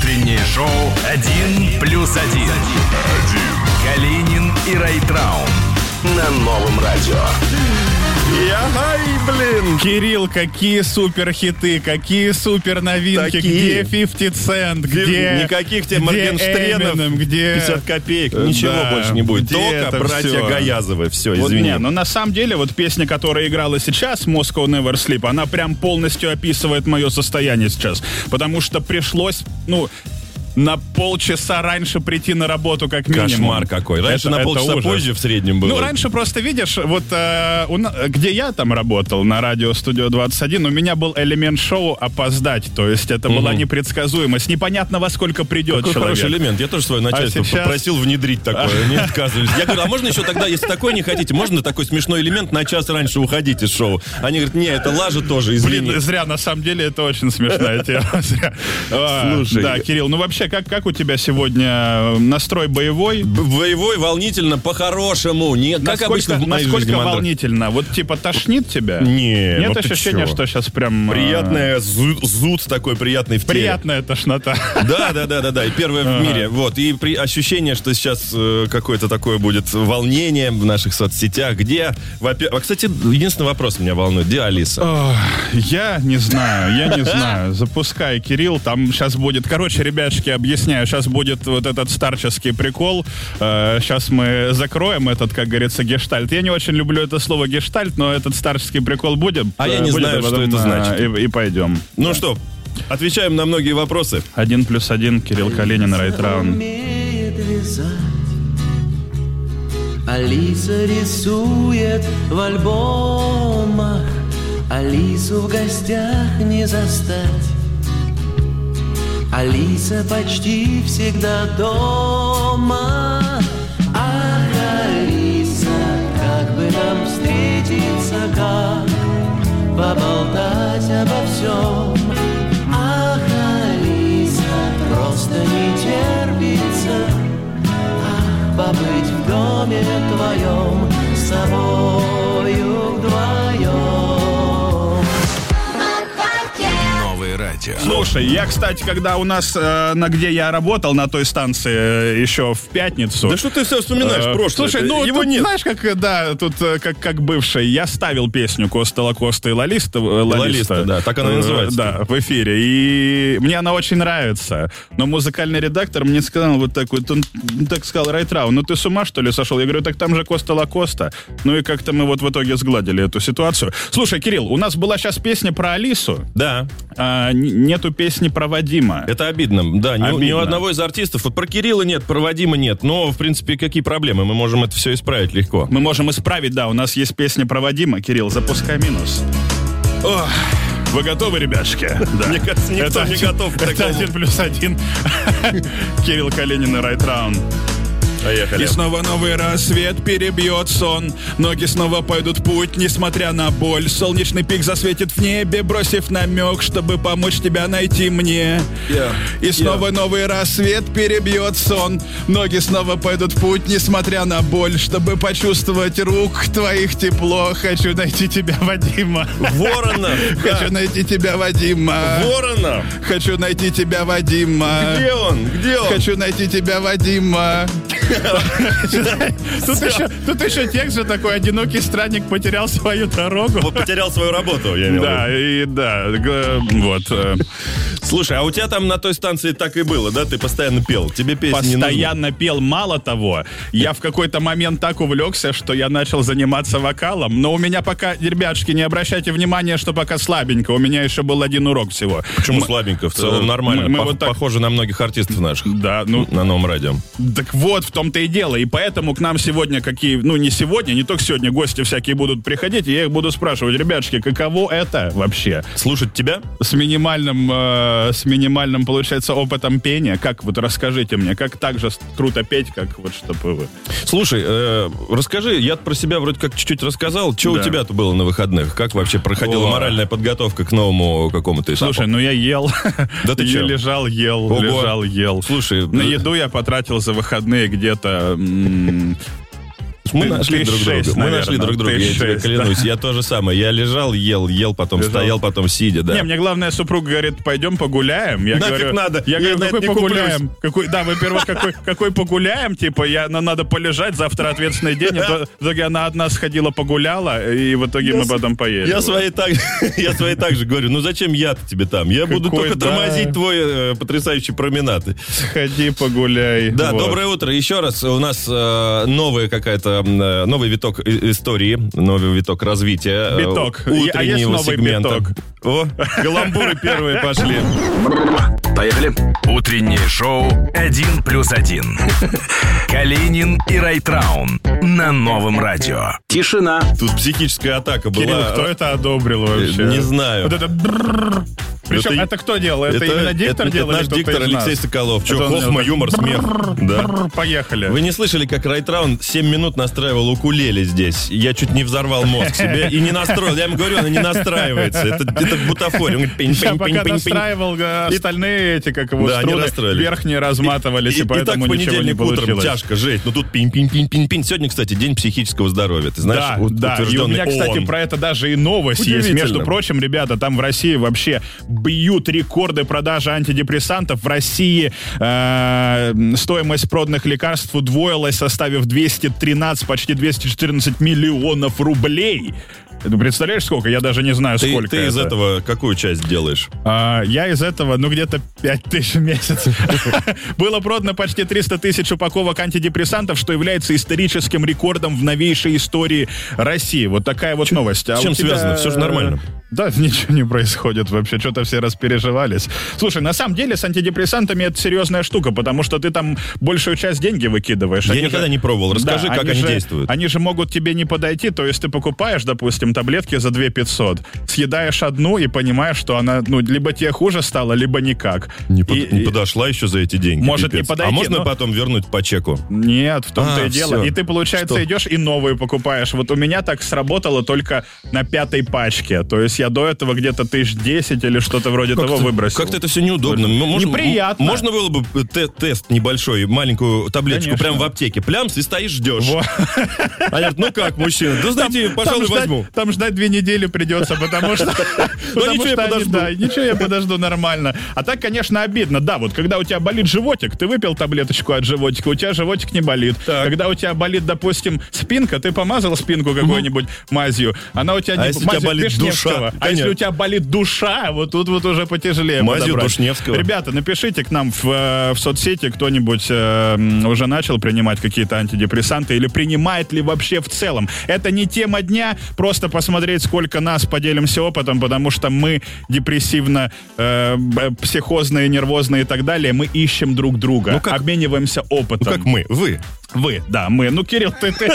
Утреннее шоу «Один плюс один». Калинин и Райтрау на новом радио. Яхай, блин! Кирилл, какие супер хиты, какие супер новинки, Такие. где 50 Cent, где... Никаких тебе где Моргенштернов, Eminem, где... 50 копеек, ничего Да, больше не будет. где Только это братья всё? Гаязовы, все, Вот извини. не, но на самом деле вот песня, которая играла сейчас, Moscow Never Sleep, она прям полностью описывает мое состояние сейчас. Потому что пришлось, ну, на полчаса раньше прийти на работу как минимум. Кошмар какой. Раньше Это- на полчаса ужас. позже в среднем было. Ну, раньше просто, видишь, вот э, у где я там работал, на радио Студио 21, у меня был элемент шоу опоздать. То есть это была непредсказуемость. Непонятно, во сколько придет Какой человек. хороший элемент. Я тоже свое начальство А сейчас- попросил внедрить такое. Не отказывались. Я говорю, а можно еще тогда, если такой не хотите, можно такой смешной элемент на час раньше уходить из шоу? Они говорят, не, это лажа тоже, извини. Блин, зря, на самом деле, это очень смешная тема. А, Слушай. Да, Кирилл, ну вообще, как, как у тебя сегодня э, настрой боевой? Боевой, волнительно, по-хорошему. Не, как насколько обычно в моей насколько жизни, волнительно? Вот типа тошнит тебя? Не, Нет ну ощущения, что сейчас прям... э, Приятная зуд, зуд такой приятный в теле. Приятная тошнота. Да, да, да, да, да. И первое в мире. Вот. И при ощущение, что сейчас э, какое-то такое будет волнение в наших соцсетях. Где. А, кстати, единственный вопрос меня волнует. Где Алиса? Я не знаю, я не знаю. Запускай, Кирилл, там сейчас будет... Короче, ребятушки, объясняю, сейчас будет вот этот старческий прикол. Сейчас мы закроем этот, как говорится, гештальт. Я не очень люблю это слово гештальт, но этот старческий прикол будет. А я Э, не будет, знаю, что это э, значит. И, и пойдем. Ну что, отвечаем на многие вопросы. Один плюс один, Кирилл Калинин, Райтраун. умеет вязать. Алиса рисует в альбомах, Алису в гостях не застать. Алиса почти всегда дома. Ах, Алиса, как бы нам встретиться, как поболтать обо всем. Ах, Алиса, просто не терпится Ах, побыть в доме твоем с собою Слушай, я, кстати, когда у нас, э, на где я работал, на той станции э, еще в пятницу... Да что ты все вспоминаешь Э, прошлое? Слушай, ну его тут, нет. знаешь, как э, да, тут э, как как бывший, я ставил песню Коста Лакоста и Лалиста, э, Лалиста, да, так она и называется. Да, в эфире. И мне она очень нравится. Но музыкальный редактор мне сказал вот так вот, он так сказал, Райтрау, ну ты с ума что ли сошел? Я говорю, так там же Коста Лакоста. Ну и как-то мы вот в итоге сгладили эту ситуацию. Слушай, Кирилл, у нас была сейчас песня про Алису, Да, а н- нету песни про Вадима. это обидно. Да, ни, у- ни у Обидно. одного из артистов. Вот про Кирилла нет, про Вадима нет. Но, в принципе, какие проблемы? Мы можем это все исправить легко. Мы можем исправить, да, у нас есть песня про Вадима. Кирилл, запускай минус. Ох, вы готовы, ребятушки? Да. Мне кажется, никто не готов к Это такому. один плюс один. Кирилл Калинин и Райтраун. Поехали. И снова новый рассвет перебьет сон Ноги снова пойдут путь, несмотря на боль Солнечный пик засветит в небе, бросив намек Чтобы помочь тебя найти мне Yeah. И снова новый рассвет перебьет сон Ноги снова пойдут путь, несмотря на боль Чтобы почувствовать рук твоих тепло Хочу найти тебя, Вадима Ворона! Хочу найти тебя, Вадима Ворона! Хочу найти тебя, Вадима Где он? Где он? Хочу найти тебя, Вадима. Тут еще, тут еще текст же такой, одинокий странник потерял свою дорогу. Потерял свою работу, я имел в Да, и да, вот. Слушай, а у тебя там на той станции так и было, да? Ты постоянно пел. Тебе песни не нужны? Постоянно пел. Мало того, я в какой-то момент так увлекся, что я начал заниматься вокалом. Но у меня пока, ребятушки, не обращайте внимания, что пока слабенько. У меня еще был один урок всего. Почему слабенько? В целом э, нормально. мы- мы Пох- вот так- Похоже на многих артистов наших. Да, ну, На новом радио. Так вот, в том-то и дело. И поэтому к нам сегодня какие... Ну, не сегодня, не только сегодня гости всякие будут приходить, и я их буду спрашивать, ребятушки, каково это вообще? Слушать тебя? С минимальным, э, с минимальным, получается, опытом пения. Как, вот расскажите мне, как так же круто петь, как вот чтобы вы... Слушай, э, расскажи, я про себя вроде как чуть-чуть рассказал. Что Да. у тебя-то было на выходных? Как вообще проходила О. моральная подготовка к новому какому-то этапу? Слушай, ну я ел. Да ты чё? лежал, ел, Ого. лежал, ел. Слушай, На э, еду я потратил за выходные где-то... Мы нашли друг друга. Мы нашли друг друга, я тебе клянусь. Я то же самое. Я лежал, ел, ел, потом стоял, потом сидя, да. Не, мне главное, супруга говорит, пойдем погуляем. Я говорю, надо, Я говорю, какой погуляем? Какой, да, во-первых, какой, какой погуляем? Типа, я, на- надо полежать, завтра ответственный день. В итоге она одна сходила погуляла, и в итоге мы потом поели. Я своей так, я своей так же говорю, ну зачем я-то тебе там? Я буду только тормозить твой э, потрясающий променад. Сходи погуляй. Да, доброе утро. Еще раз у нас э, новая какая-то, новый виток истории, новый виток развития. э, Биток. А Утреннего есть новый сегмента. биток? О, каламбуры первые пошли. Поехали. Утреннее шоу «Один плюс один». Калинин и Райтраун на новом радио. Тишина. Тут психическая атака была. Кирилл, кто это одобрил вообще? Не знаю. Вот это... брррр. Причем Это- это, кто делал? Это, именно диктор это, делал? это наш диктор? Алексей Соколов. Че, Это хохма, юмор, смех. Да. Поехали. Вы не слышали, как Райтраун 7 минут настраивал укулеле здесь? Я чуть не взорвал мозг себе и не настроил. Я ему говорю, она не настраивается. Это, это бутафория. Он говорит, пень, Я пень, пока пень, пень, пень. настраивал, э, остальные эти, как его, Да, они струны верхние разматывались, и, и, и так поэтому в ничего не понедельник утром получилось. тяжко, жесть. Ну тут пинь-пинь-пинь-пинь-пинь. Сегодня, кстати, день психического здоровья. Ты знаешь, Да, у- да, и у меня, кстати, ООН. про это даже и новость есть. Между прочим, ребята, там в России вообще бьют рекорды продажи антидепрессантов. В России э, стоимость проданных лекарств удвоилась, составив 213, почти 214 миллионов рублей. Ты представляешь, сколько? Я даже не знаю, Ты, сколько ты из это. этого какую часть делаешь? А, я из этого, ну, где-то 5 тысяч в месяц. Было продано почти 300 тысяч упаковок антидепрессантов, что является историческим рекордом в новейшей истории России. Вот такая вот новость. А с чем тебя, связано? Всё же нормально. Да, ничего не происходит вообще. Что-то все распереживались. Слушай, на самом деле с антидепрессантами это серьезная штука, потому что ты там большую часть деньги выкидываешь. Я Они никогда же- не пробовал. Расскажи, Да, как они же- действуют. Они же могут тебе не подойти, то есть ты покупаешь, допустим, таблетки за 2 500, съедаешь одну и понимаешь, что она, ну, либо тебе хуже стало, либо никак. Не, под- И- не и- подошла еще за эти деньги. Может, пипец. не подойти, А можно но- потом вернуть по чеку? Нет, в том-то А, и дело. всё. И ты, получается, Что? идешь и новые покупаешь. Вот у меня так сработало только на пятой пачке. То есть я до этого где-то тысяч 10 или что-то вроде того Как-то- выбросил. Как-то это все неудобно. Можно, Неприятно. Можно было бы те- тест небольшой, маленькую таблеточку Конечно. прямо в аптеке. Плямс и стоишь, ждешь. Во. Они говорят, ну как, мужчина? Да знаете, пожалуй, там ждать, возьму. Там ждать две недели придется, потому что... потому ничего, я подожду. Ничего, я подожду нормально. А так, конечно, обидно. Да, вот когда у тебя болит животик, ты выпил таблеточку от животика, у тебя животик не болит. Когда у тебя болит, допустим, спинка, ты помазал спинку какой-нибудь мазью, она у тебя А не если у тебя мазью болит душа? А если у тебя болит душа, вот тут вот уже потяжелее Мазью. Душневского. Ребята, напишите к нам в, э, в соцсети, кто-нибудь э, уже начал принимать какие-то антидепрессанты или принимает ли вообще в целом. Это не тема дня, просто посмотреть, сколько нас поделимся опытом, потому что мы депрессивно, э, психозные, нервозные и так далее, мы ищем друг друга, Ну, как- обмениваемся Ну опытом. как мы, вы. Вы, да, мы. Ну, Кирилл, ты, ты,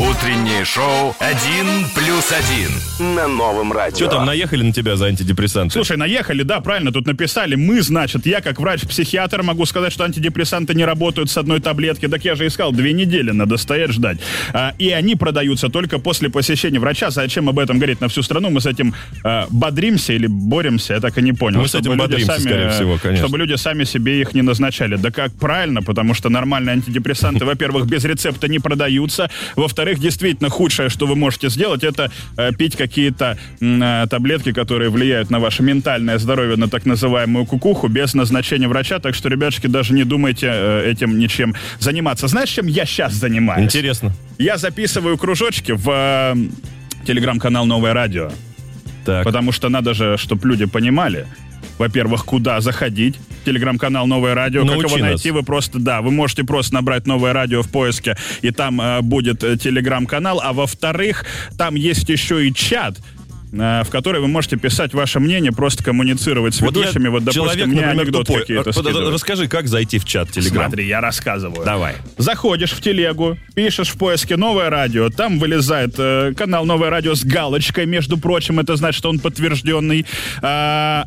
Утреннее шоу «Один плюс один» на новом радио. Что там, наехали на тебя за антидепрессанты? Слушай, наехали, да, правильно, тут написали. Мы, значит, я как врач-психиатр могу сказать, что антидепрессанты не работают с одной таблетки. Так я же искал, две недели надо стоять ждать. А, и они продаются только после посещения врача. Зачем об этом говорить на всю страну? Мы с этим а, бодримся или боремся, я так и не понял. Мы с этим бодримся, скорее э, всего, конечно. Чтобы люди сами себе их не назначали. Да как правильно, потому что нормальные антидепрессанты, во-первых, без рецепта не продаются. Во-вторых, действительно, худшее, что вы можете сделать, это э, пить какие-то э, таблетки, которые влияют на ваше ментальное здоровье, на так называемую кукуху, без назначения врача. Так что, ребятушки, даже не думайте э, этим ничем заниматься. Знаешь, чем я сейчас занимаюсь? Интересно. Я записываю кружочки в э, телеграм-канал «Новое радио». Так. Потому что надо же, чтобы люди понимали, во-первых, куда заходить. Телеграм-канал «Новое радио». Научи как его нас. найти? Вы просто, да, вы можете просто набрать «Новое радио» в поиске, и там э, будет э, телеграм-канал. А во-вторых, там есть еще и чат, э, в который вы можете писать ваше мнение, просто коммуницировать с Вот ведущими. Вот, допустим, человек, мне например, анекдоты тупой. какие-то под- скидывают. Расскажи, как зайти в чат Телеграм. Смотри, я рассказываю. Давай. Заходишь в телегу, пишешь в поиске «Новое радио», там вылезает э, канал «Новое радио» с галочкой, между прочим, это значит, что он подтвержденный. А,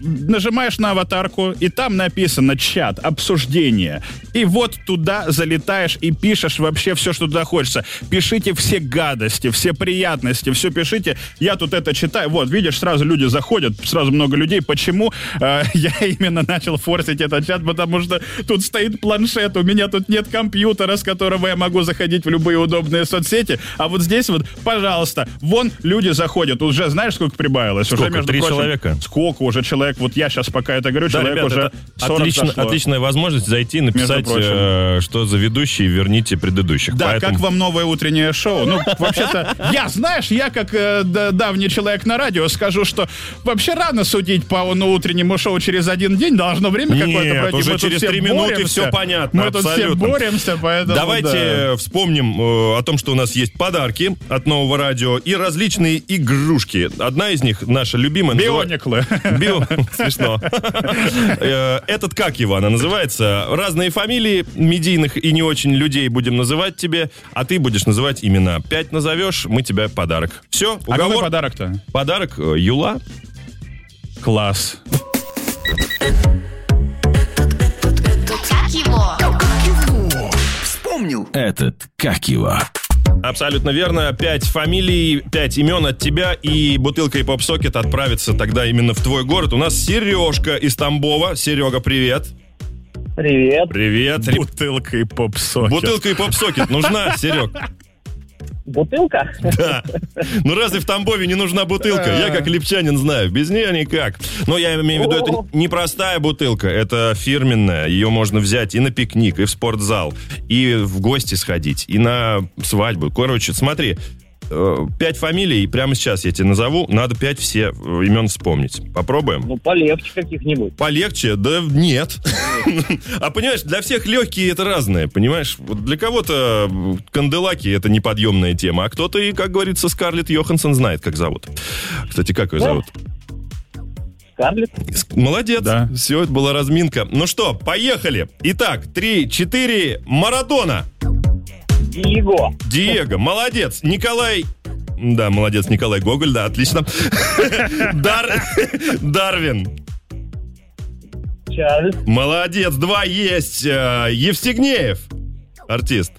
нажимаешь на аватарку, и там написано чат, обсуждение. И вот туда залетаешь и пишешь вообще все, что туда хочется. Пишите все гадости, все приятности, все пишите. Я тут это читаю. Вот, видишь, сразу люди заходят, сразу много людей. Почему э, я именно начал форсить этот чат? Потому что тут стоит планшет, у меня тут нет компьютера, с которого я могу заходить в любые удобные соцсети. А вот здесь вот, пожалуйста, вон люди заходят. Уже знаешь, сколько прибавилось? Сколько? Уже, между Три прочим, человека? Сколько уже человек? Вот я сейчас пока это говорю, Да, человек ребят, уже это 40 отлично- зашло. отличная возможность зайти и написать, э, что за ведущий, верните предыдущих. Да, Поэтому- как вам новое утреннее шоу? Ну, вообще-то, я, знаешь, я как э, давний человек на радио скажу, что вообще рано судить по ну, утреннему шоу через один день, должно время какое-то пройти. уже Мы через все три минуты боремся. всё понятно, Мы тут все абсолютно. боремся, поэтому Давайте да. э, вспомним э, о том, что у нас есть подарки от нового радио и различные игрушки. Одна из них, наша любимая, Биониклы. Био... Смешно. Э, Этот как его она называется? Разные фамилии медийных и не очень людей будем называть тебе, а ты будешь называть имена. Пять назовешь, мы тебе подарок. Все, А какой уговор. подарок-то? Подарок э, Юла. Класс. Как его? Вспомнил. Этот как его? Абсолютно верно. Пять фамилий, пять имен от тебя, и бутылка и попсокет отправится тогда именно в твой город. У нас Сережка из Тамбова. Серега, привет. Привет. Привет. Бутылка и попсокет. Бутылка и попсокет нужна, Серег? Бутылка? Да. Ну разве в Тамбове не нужна бутылка? Я как липчанин знаю, без нее никак. Но я имею в виду, это не простая бутылка, это фирменная. Ее можно взять и на пикник, и в спортзал, и в гости сходить, и на свадьбу. Короче, смотри, пять фамилий, прямо сейчас я тебе назову, надо пять все э, имен вспомнить. Попробуем? Ну, полегче каких-нибудь. Полегче? Да нет. А понимаешь, для всех легкие это разное, понимаешь? Вот для кого-то м, канделаки это неподъемная тема, а кто-то и, как говорится, Скарлетт Йоханссон знает, как зовут. Кстати, как ее зовут? Скарлетт? Ск- Молодец. Да. Все, это была разминка. Ну что, поехали. Итак, три, четыре, Марадона. Диего. Диего, молодец. Николай... Да, молодец, Николай Гоголь, да, отлично. Дар... Дарвин. Чарльз. Молодец, два есть. Э, Евстигнеев, артист.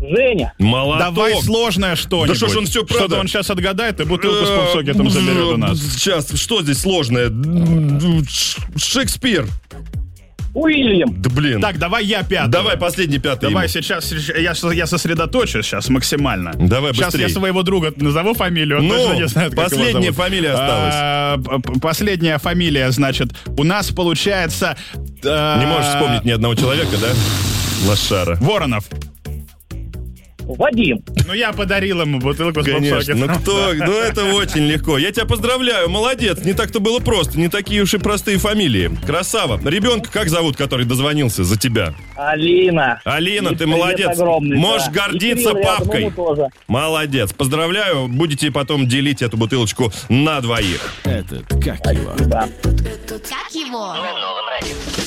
Женя. Молоток. Давай сложное что-нибудь. Да что ж он всё правда? Что-то он сейчас отгадает и бутылку с попсокетом заберет у нас. Сейчас, что здесь сложное? Шекспир. Уильям. Да блин. Так, давай я пятый. Давай последний пятый. Давай сейчас, я, я сосредоточусь сейчас максимально. Давай Сейчас быстрей. я своего друга назову фамилию, он Ну, точно не знает, как его последняя зовут. фамилия осталась. А, Последняя фамилия, значит, у нас получается... э, Не можешь вспомнить ни одного человека, да? Лошара. Воронов. Вадим. Ну, я подарил ему бутылку с Конечно, ну кто, ну это очень легко. Я тебя поздравляю, молодец. Не так-то было просто, не такие уж и простые фамилии. Красава. Ребенка как зовут, который дозвонился за тебя? Алина. Алина, И ты молодец. огромный, Можешь да. гордиться Кирилл папкой. Молодец. Поздравляю. Будете потом делить эту бутылочку на двоих. Этот как его? Да. Как его?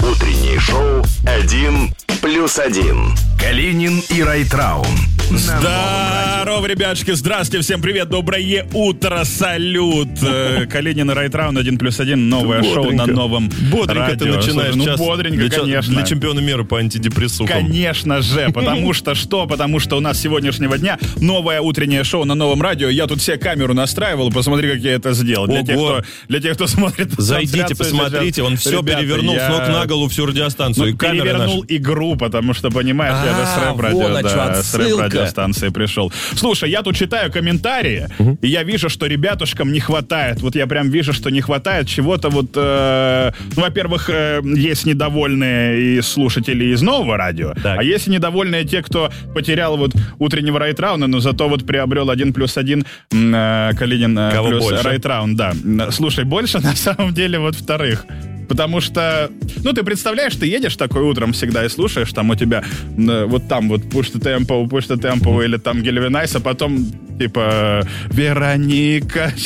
Утреннее шоу «Один плюс один». Калинин и Райтраун. Здорово, ребятушки, здравствуйте, всем привет, доброе утро, салют. Э, Калинин и Райтраун 1 плюс 1, новое шоу на новом Бодренько ты радио. начинаешь Слушай, Ну, час бодренько, для, конечно. для чемпиона мира по антидепрессухам. Конечно же, потому что что? Потому что у нас с сегодняшнего дня новое утреннее шоу на новом радио. Я тут все камеру настраивал, посмотри, как я это сделал. Для тех, кто, для тех, кто смотрит Зайдите, посмотрите, сейчас. он все Ребята, перевернул я- с ног на голову всю радиостанцию. Ну, и перевернул наши. игру, потому что, понимаешь, я же с А, рэп-радио, вон о чё, да, с рэп-радиостанции пришел. Слушай, я тут читаю комментарии, и я вижу, что ребятушкам не хватает. Вот я прям вижу, что не хватает чего-то вот... э, ну, во-первых, э, есть недовольные и слушатели из нового радио, Так. а есть и недовольные те, кто потерял вот утреннего райтрауна, но зато вот приобрел один плюс один э, Калинин э, Кого плюс больше? райтраун, да. Слушай, больше на самом деле вот вторых. Потому что, ну, ты представляешь, ты едешь такой утром всегда и слушаешь, там у тебя э, вот там вот tempo, push the tempo, или там Гельвинайс, а потом типа Вероника.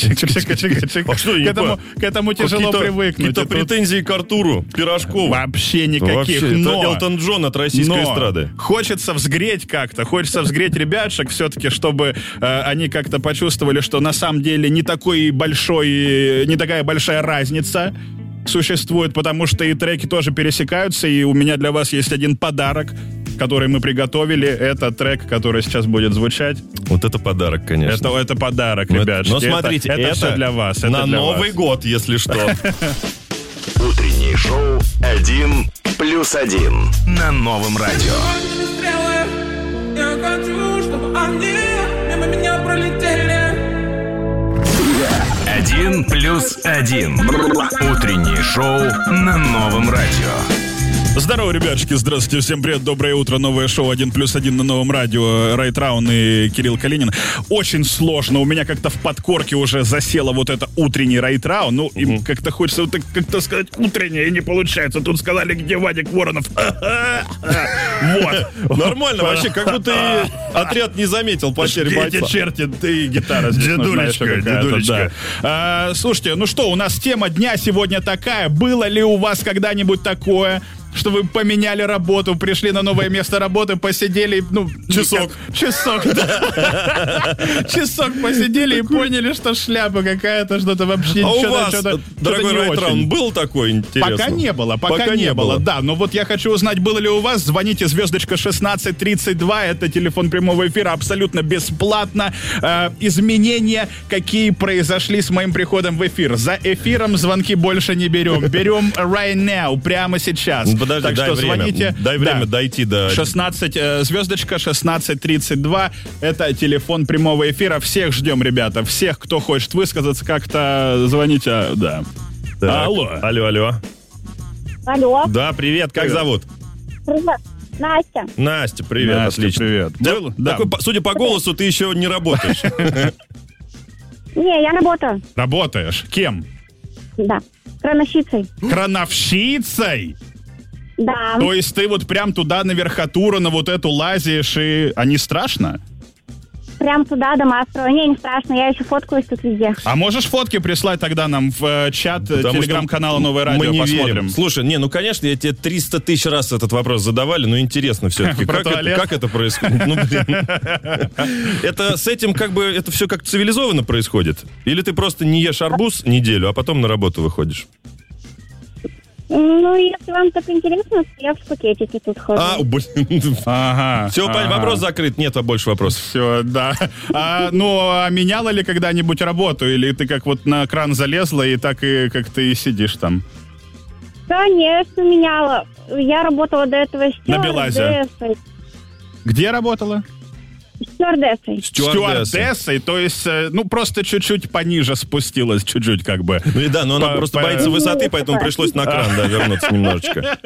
А что, к этому, к этому тяжело привыкнуть. Какие-то претензии к Артуру Пирожкову. Вообще никаких, Вообще, но... это Элтон Джон от российской Но эстрады. хочется взгреть как-то, хочется взгреть ребятшек все-таки, чтобы э, они как-то почувствовали, что на самом деле не такой большой, не такая большая разница существует, потому что и треки тоже пересекаются, и у меня для вас есть один подарок, который мы приготовили. Это трек, который сейчас будет звучать. Вот это подарок, конечно. Это, это подарок, Ну, это- ребятки. Но Это- смотрите, это, это, все для вас. это на для Новый вас. год, если что. Утреннее шоу «Один плюс один» на новом радио. стрелы Я хочу, чтобы они мимо меня пролетели «Один плюс один». Утреннее шоу на новом радио. Здорово, ребятушки, здравствуйте, всем привет, доброе утро, новое шоу «Один плюс один» на новом радио, Райт Раун и Кирилл Калинин. Очень сложно, у меня как-то в подкорке уже засело вот это утренний Райт Раун, ну, им как-то хочется вот как-то сказать утреннее, и не получается, тут сказали, где Вадик Воронов, вот. Нормально, вообще, как будто отряд не заметил потери бойца. черти, ты гитара Дедулечка, дедулечка. А, слушайте, ну что, у нас тема дня сегодня такая. Было ли у вас когда-нибудь такое, что вы поменяли работу, пришли на новое место работы, посидели, ну... Часок. никак- Часок, да. Часок посидели и поняли, что шляпа какая-то, что-то вообще... А у вас, дорогой Райтран, был такой интересный? Пока не было, пока, не, было. Да, но вот я хочу узнать, было ли у вас. Звоните звездочка 1632, это телефон прямого эфира, абсолютно бесплатно. Э, изменения, какие произошли с моим приходом в эфир. За эфиром звонки больше не берем. Берем right now, прямо сейчас. Подожди, так дай что время. звоните. Дай время Да. дойти до... 16, э, звездочка 1632, это телефон прямого эфира. Всех ждем, ребята. Всех, кто хочет высказаться, как-то звоните. Да. Так. Алло. Алло, алло. Алло, Да, привет, как Привет. зовут? привет. Настя. Настя, привет, Настя, отлично. привет. Да, Был? Да. такой, судя по голосу, ты еще не работаешь. Не, я работаю. Работаешь? Кем? Да. Крановщицей. Крановщицей? Да. То есть ты вот прям туда на верхотуру, на вот эту лазишь, и... А не страшно? Прям туда дома строю. Не, не страшно, я еще фоткаюсь тут везде. А можешь фотки прислать тогда нам в э, чат э, Потому телеграм-канала «Новое радио», Мы не посмотрим. верим. Слушай, не, ну, конечно, я тебе 300 тысяч раз этот вопрос задавали, но интересно все-таки. Про Как это, как это происходит? Ну, блин. Это с этим как бы, это все как цивилизованно происходит? Или ты просто не ешь арбуз неделю, а потом на работу выходишь? Ну, если вам так интересно, то я в пакетике тут хожу. А, блин. Ага. Все, вопрос закрыт, нет больше вопросов. Все, да. А, ну, а меняла ли когда-нибудь работу? Или ты как вот на кран залезла и так и как ты и сидишь там? Конечно, меняла. Я работала до этого На Белазе. стюардессой. Где работала? Стюардессой. Стюардесса. Стюардессой, то есть, э, ну, просто чуть-чуть пониже спустилась, чуть-чуть как бы. Ну и да, но она По- просто по- боится высоты, поэтому пришлось на кран, да, вернуться немножечко.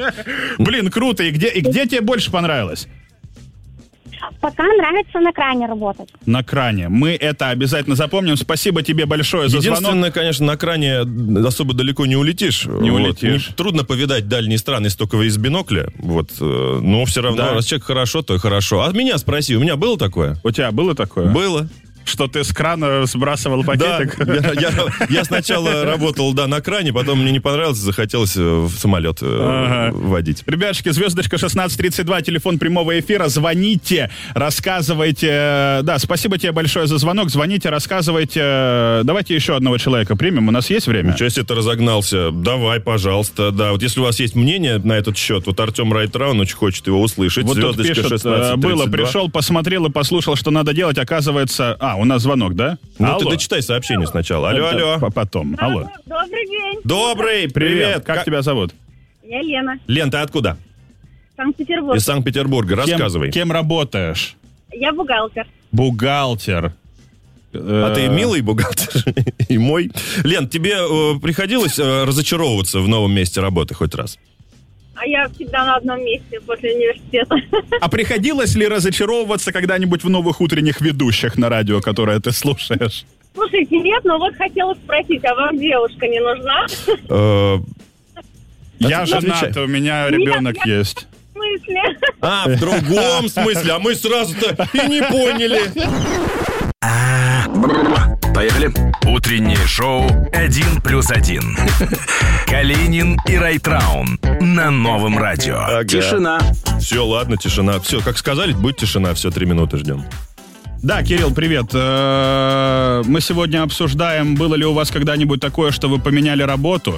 Блин, круто. И где, и где тебе больше понравилось? Пока нравится на кране работать. На кране. Мы это обязательно запомним. Спасибо тебе большое за звонок. Единственное, конечно, на кране особо далеко не улетишь. Не Вот. улетишь. Не- трудно повидать дальние страны, если только из бинокля. Вот. э, Но все равно, Да. раз человек хорошо, то и хорошо. А меня спроси, у меня было такое? У тебя было такое? Было. Что ты с крана сбрасывал Да, пакетик? я, я- я сначала работал, да, на кране, потом мне не понравилось, захотелось э, в самолет э, Ага. водить. Ребятушки, звездочка 1632, телефон прямого эфира. Звоните, рассказывайте. Э, Да, спасибо тебе большое за звонок. Звоните, рассказывайте. Давайте еще одного человека примем. У нас есть время? Себе ты разогнался. Давай, пожалуйста. Да, вот если у вас есть мнение на этот счет, вот Артем Райтраун очень хочет его услышать. Вот тут Звездочка пишет, э, 1632. было, пришел, посмотрел и послушал, что надо делать. Оказывается... А, у нас звонок, да? Ну, Алло. ты дочитай сообщение сначала. Алло, алло. по- Потом. Алло. Добрый день. Добрый, Привет. привет. Как тебя зовут? Я Лена. Лен, ты откуда? Санкт-Петербург. Из Санкт-Петербурга. Кем- Рассказывай. Кем, работаешь? Я бухгалтер. Бухгалтер. А ты милый бухгалтер и мой. Лен, тебе э, приходилось э, разочаровываться в новом месте работы хоть раз? А я всегда на одном месте после университета. А приходилось ли разочаровываться когда-нибудь в новых утренних ведущих на радио, которые ты слушаешь? Слушайте, нет, но вот хотела спросить, а вам девушка не нужна? Э, Я Отвечай. женат, у меня ребенок я- есть. В смысле? А, в другом смысле, а мы сразу-то и не поняли. Поехали. Утреннее шоу «Один плюс один». Калинин и Райтраун на новом радио. Тишина. Все, ладно, тишина. Все, как сказали, будет тишина. Все, три минуты ждем. Да, Кирилл, привет. Э, Мы сегодня обсуждаем, было ли у вас когда-нибудь такое, что вы поменяли работу,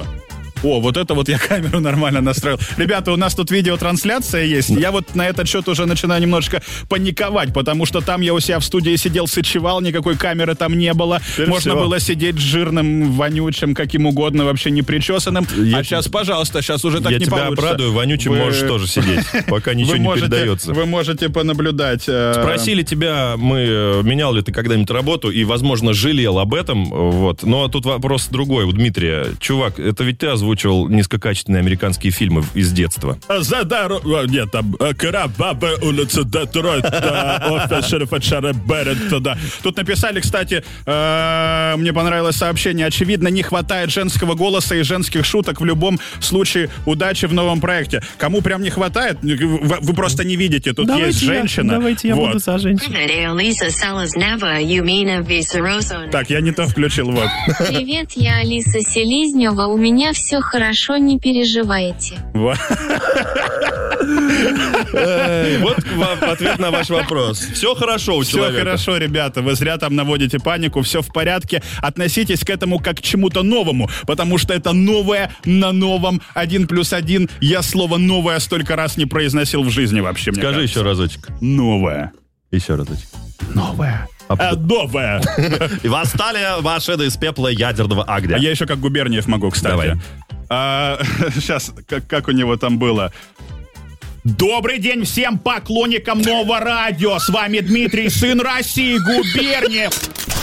О, вот это вот я камеру нормально настроил. Ребята, у нас тут видеотрансляция есть. Я вот на этот счет уже начинаю немножечко паниковать, потому что там я у себя в студии сидел, сычевал, никакой камеры там не было. Теперь Можно всё. было сидеть жирным, вонючим, каким угодно, вообще не причесанным. Я а сейчас, пожалуйста, сейчас уже так Я не тебя получится. обрадую, вонючим Вы- можешь тоже сидеть, пока ничего не передается. Вы можете понаблюдать. э, Спросили тебя, мы, э, менял ли ты когда-нибудь работу, и, возможно, жалел об этом, вот. Но тут вопрос другой у Дмитрия. Чувак, это ведь ты озвучивал низкокачественные американские фильмы из детства. За дорогу... Нет, там э, Карабаба, улица Детройт, офис шерифа да. Тут написали, кстати, э, мне понравилось сообщение. Очевидно, не хватает женского голоса и женских шуток в любом случае. Удачи в новом проекте. Кому прям не хватает, вы, просто не видите. Тут есть женщина. Вот. за женщину. Алиса Салазнева, Юмина Висерозон. Так, я не то включил, вот. Привет, я Алиса Селезнева, у меня все хорошо, не переживайте. Вот. Ответ на ваш вопрос. Все хорошо у Все человека. хорошо, ребята, вы зря там наводите панику, все в порядке. Относитесь к этому как к чему-то новому, потому что это новое на новом. Один плюс один. Я слово новое столько раз не произносил в жизни вообще, мне Скажи еще разочек. Новое. Еще разочек. Новое. А, новое. И восстали машины из пепла ядерного огня. А я еще как Губерниев могу, кстати. Давай. сейчас, как, как у него там было? Добрый день всем поклонникам Нового радио. С вами Дмитрий, сын России, Губерниев.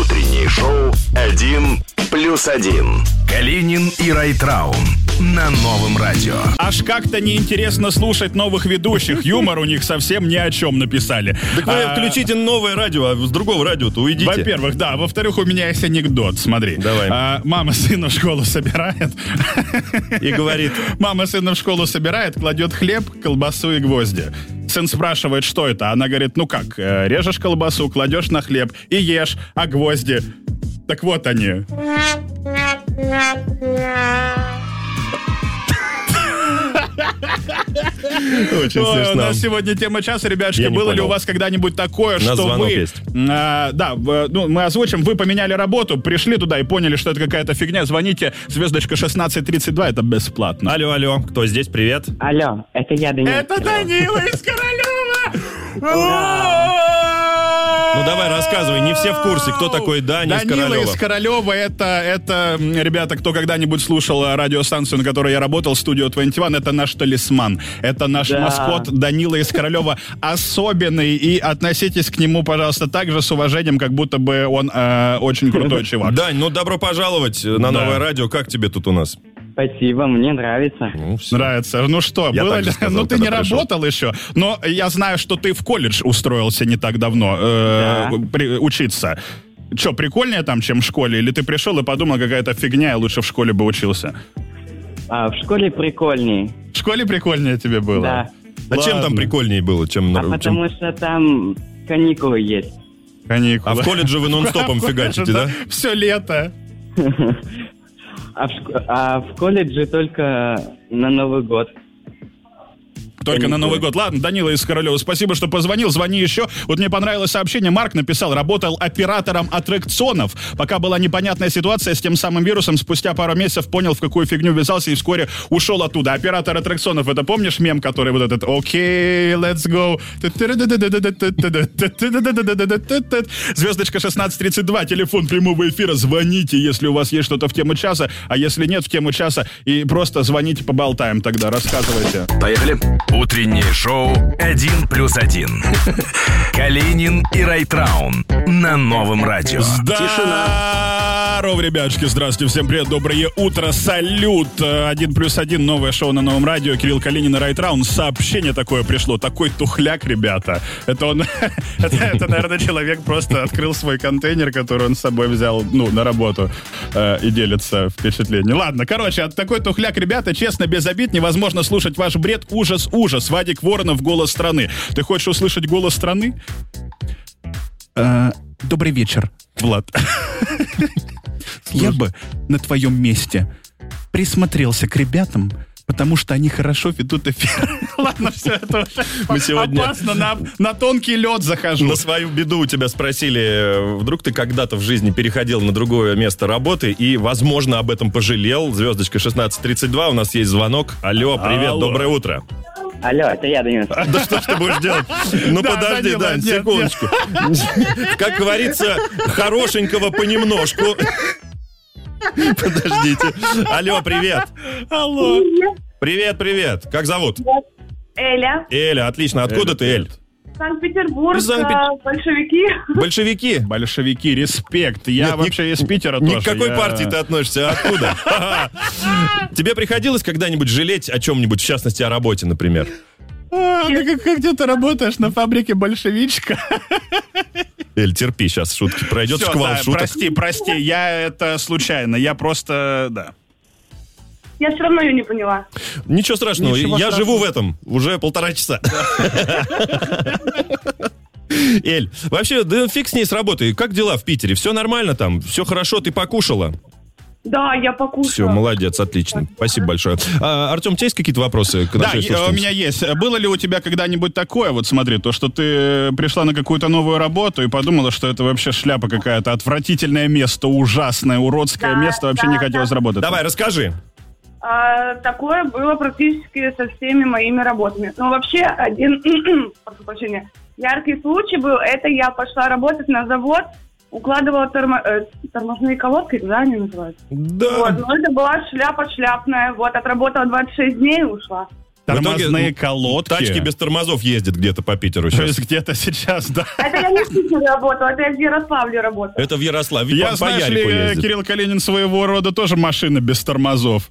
Утреннее шоу «Один плюс один». Калинин и Райтраун на новом радио. Аж как-то неинтересно слушать новых ведущих. Юмор у них совсем ни о чем написали. Так вы А, включите новое радио, а с другого радио-то уйдите. Во-первых, да. Во-вторых, у меня есть анекдот. Смотри. Давай. А, мама сына в школу собирает. И говорит, Мама сына в школу собирает, кладет хлеб, колбасу и гвозди. Сын спрашивает, что это. Она говорит, ну как, э, режешь колбасу, кладешь на хлеб и ешь, а гвозди... Так вот они. Очень Ой, у смешно. нас сегодня тема часа, ребятушки. Было ли у вас когда-нибудь такое, что вы... а, да, ну, мы озвучим, вы поменяли работу, пришли туда и поняли, что это какая-то фигня, звоните, звездочка 1632, это бесплатно. Алло, алло, кто здесь? Привет. Алло, это я, Данил. Это Данила из Королева! Ну давай рассказывай, не все в курсе, кто такой Даня из Данила Королева. из Королева, это, это, ребята, кто когда-нибудь слушал радиостанцию, на которой я работал, студио 21, это наш талисман. Это наш Да. маскот Данила из Королева особенный, и относитесь к нему, пожалуйста, так же с уважением, как будто бы он э, очень крутой чувак. Дань, ну добро пожаловать на Да. новое радио. Как тебе тут у нас? Спасибо, мне нравится. Ну, всё. Нравится. Ну что, Я было ли- сказал, ну ты не пришел. работал еще, но я знаю, что ты в колледж устроился не так давно э, Да. при- учиться. Че, прикольнее там, чем в школе? Или ты пришел и подумал, какая-то фигня, я лучше в школе бы учился? А, в школе прикольней. В школе прикольнее тебе было? Да. А чем там прикольнее было, чем... А чем- потому что там каникулы есть. Каникулы. А в колледже вы нон-стопом фигачите, да? Все лето. А в, а в колледже только на Новый год. Только на. Новый год. Ладно, Данила из Королева, спасибо, что позвонил. Звони еще. Вот мне понравилось сообщение. Марк написал, работал оператором аттракционов. Пока была непонятная ситуация с тем самым вирусом, спустя пару месяцев понял, в какую фигню ввязался и вскоре ушел оттуда. Оператор аттракционов, это помнишь мем, который вот этот «Окей, let's go». Звездочка 1632, телефон прямого эфира. Звоните, если у вас есть что-то в тему часа, а если нет в тему часа, и просто звоните, поболтаем тогда, рассказывайте. Поехали. Утреннее шоу «Один плюс один». Калинин и Райтраун на новом радио. Здорово, ребятушки, здравствуйте, всем привет, доброе утро, салют, один плюс один, новое шоу на новом радио, Кирилл Калинин и Райтраун, сообщение такое пришло, такой тухляк, ребята, это он, это, это, наверное, человек просто открыл свой контейнер, который он с собой взял, ну, на работу, э, и делится впечатлением. Ладно, короче, от такой тухляк, ребята, честно, без обид, невозможно слушать ваш бред, ужас, ужас, Вадик Воронов, голос страны. Ты хочешь услышать голос страны? Э, Добрый вечер, Влад. Я бы на твоем месте присмотрелся к ребятам, Потому что они хорошо ведут эфир. Ладно, все это уже Мы сегодня- опасно. На, на тонкий лед захожу. На свою беду у тебя спросили, э, вдруг ты когда-то в жизни переходил на другое место работы и, возможно, об этом пожалел. Звездочка 1632, у нас есть звонок. Алло, привет, Алло. доброе утро. Алло, это я, Денис. Да что ж ты будешь делать? Ну подожди, Дань, секундочку. Как говорится, хорошенького понемножку. Подождите. Алло, привет. Алло. Привет, привет. Как зовут? Эля, Эля, отлично. Откуда ты, Эль? Санкт-Петербург, Санкт-Пет- э, большевики. Большевики? Большевики, респект. Я Нет, ни- вообще из Питера Ни тоже. к какой я- партии ты относишься? Откуда? Ха-ха. Тебе приходилось когда-нибудь жалеть о чем-нибудь, в частности, о работе, например? А, да как, как где ты работаешь на фабрике большевичка? Эль, терпи, сейчас шутки. Пройдет шквал да, шуток. Прости, прости, я это случайно. Я просто, да. Я все равно ее не поняла. Ничего страшного, Ничего я страшного. живу в этом уже полтора часа. Эль, вообще, да фиг с ней с работой. Как дела в Питере? Все нормально там? Все хорошо? Ты покушала? Да, я покушала. Все, молодец, отлично. Спасибо большое. А, Артем, у тебя есть какие-то вопросы к Да, нашей и, э, у меня есть. Было ли у тебя когда-нибудь такое, вот смотри, то, что ты пришла на какую-то новую работу и подумала, что это вообще шляпа какая-то, отвратительное место, ужасное, уродское Да, место, вообще да, не хотелось да. работать? Давай, расскажи. А, такое было практически со всеми моими работами. Но вообще один, прошу прощения, яркий случай был, это я пошла работать на завод, укладывала тормо- э, тормозные колодки, да, они называются? Да. Вот, но это была шляпа шляпная, вот, отработала 26 дней и ушла. В итоге, Тормозные ну, колодки. Тачки без тормозов ездят где-то по Питеру То сейчас. есть где-то сейчас, да. Это я не в Питере работала, это я в Ярославле работала. Это в Ярославе. Я, по, по знаешь ли, Ярику ездит. Кирилл Калинин своего рода тоже машина без тормозов.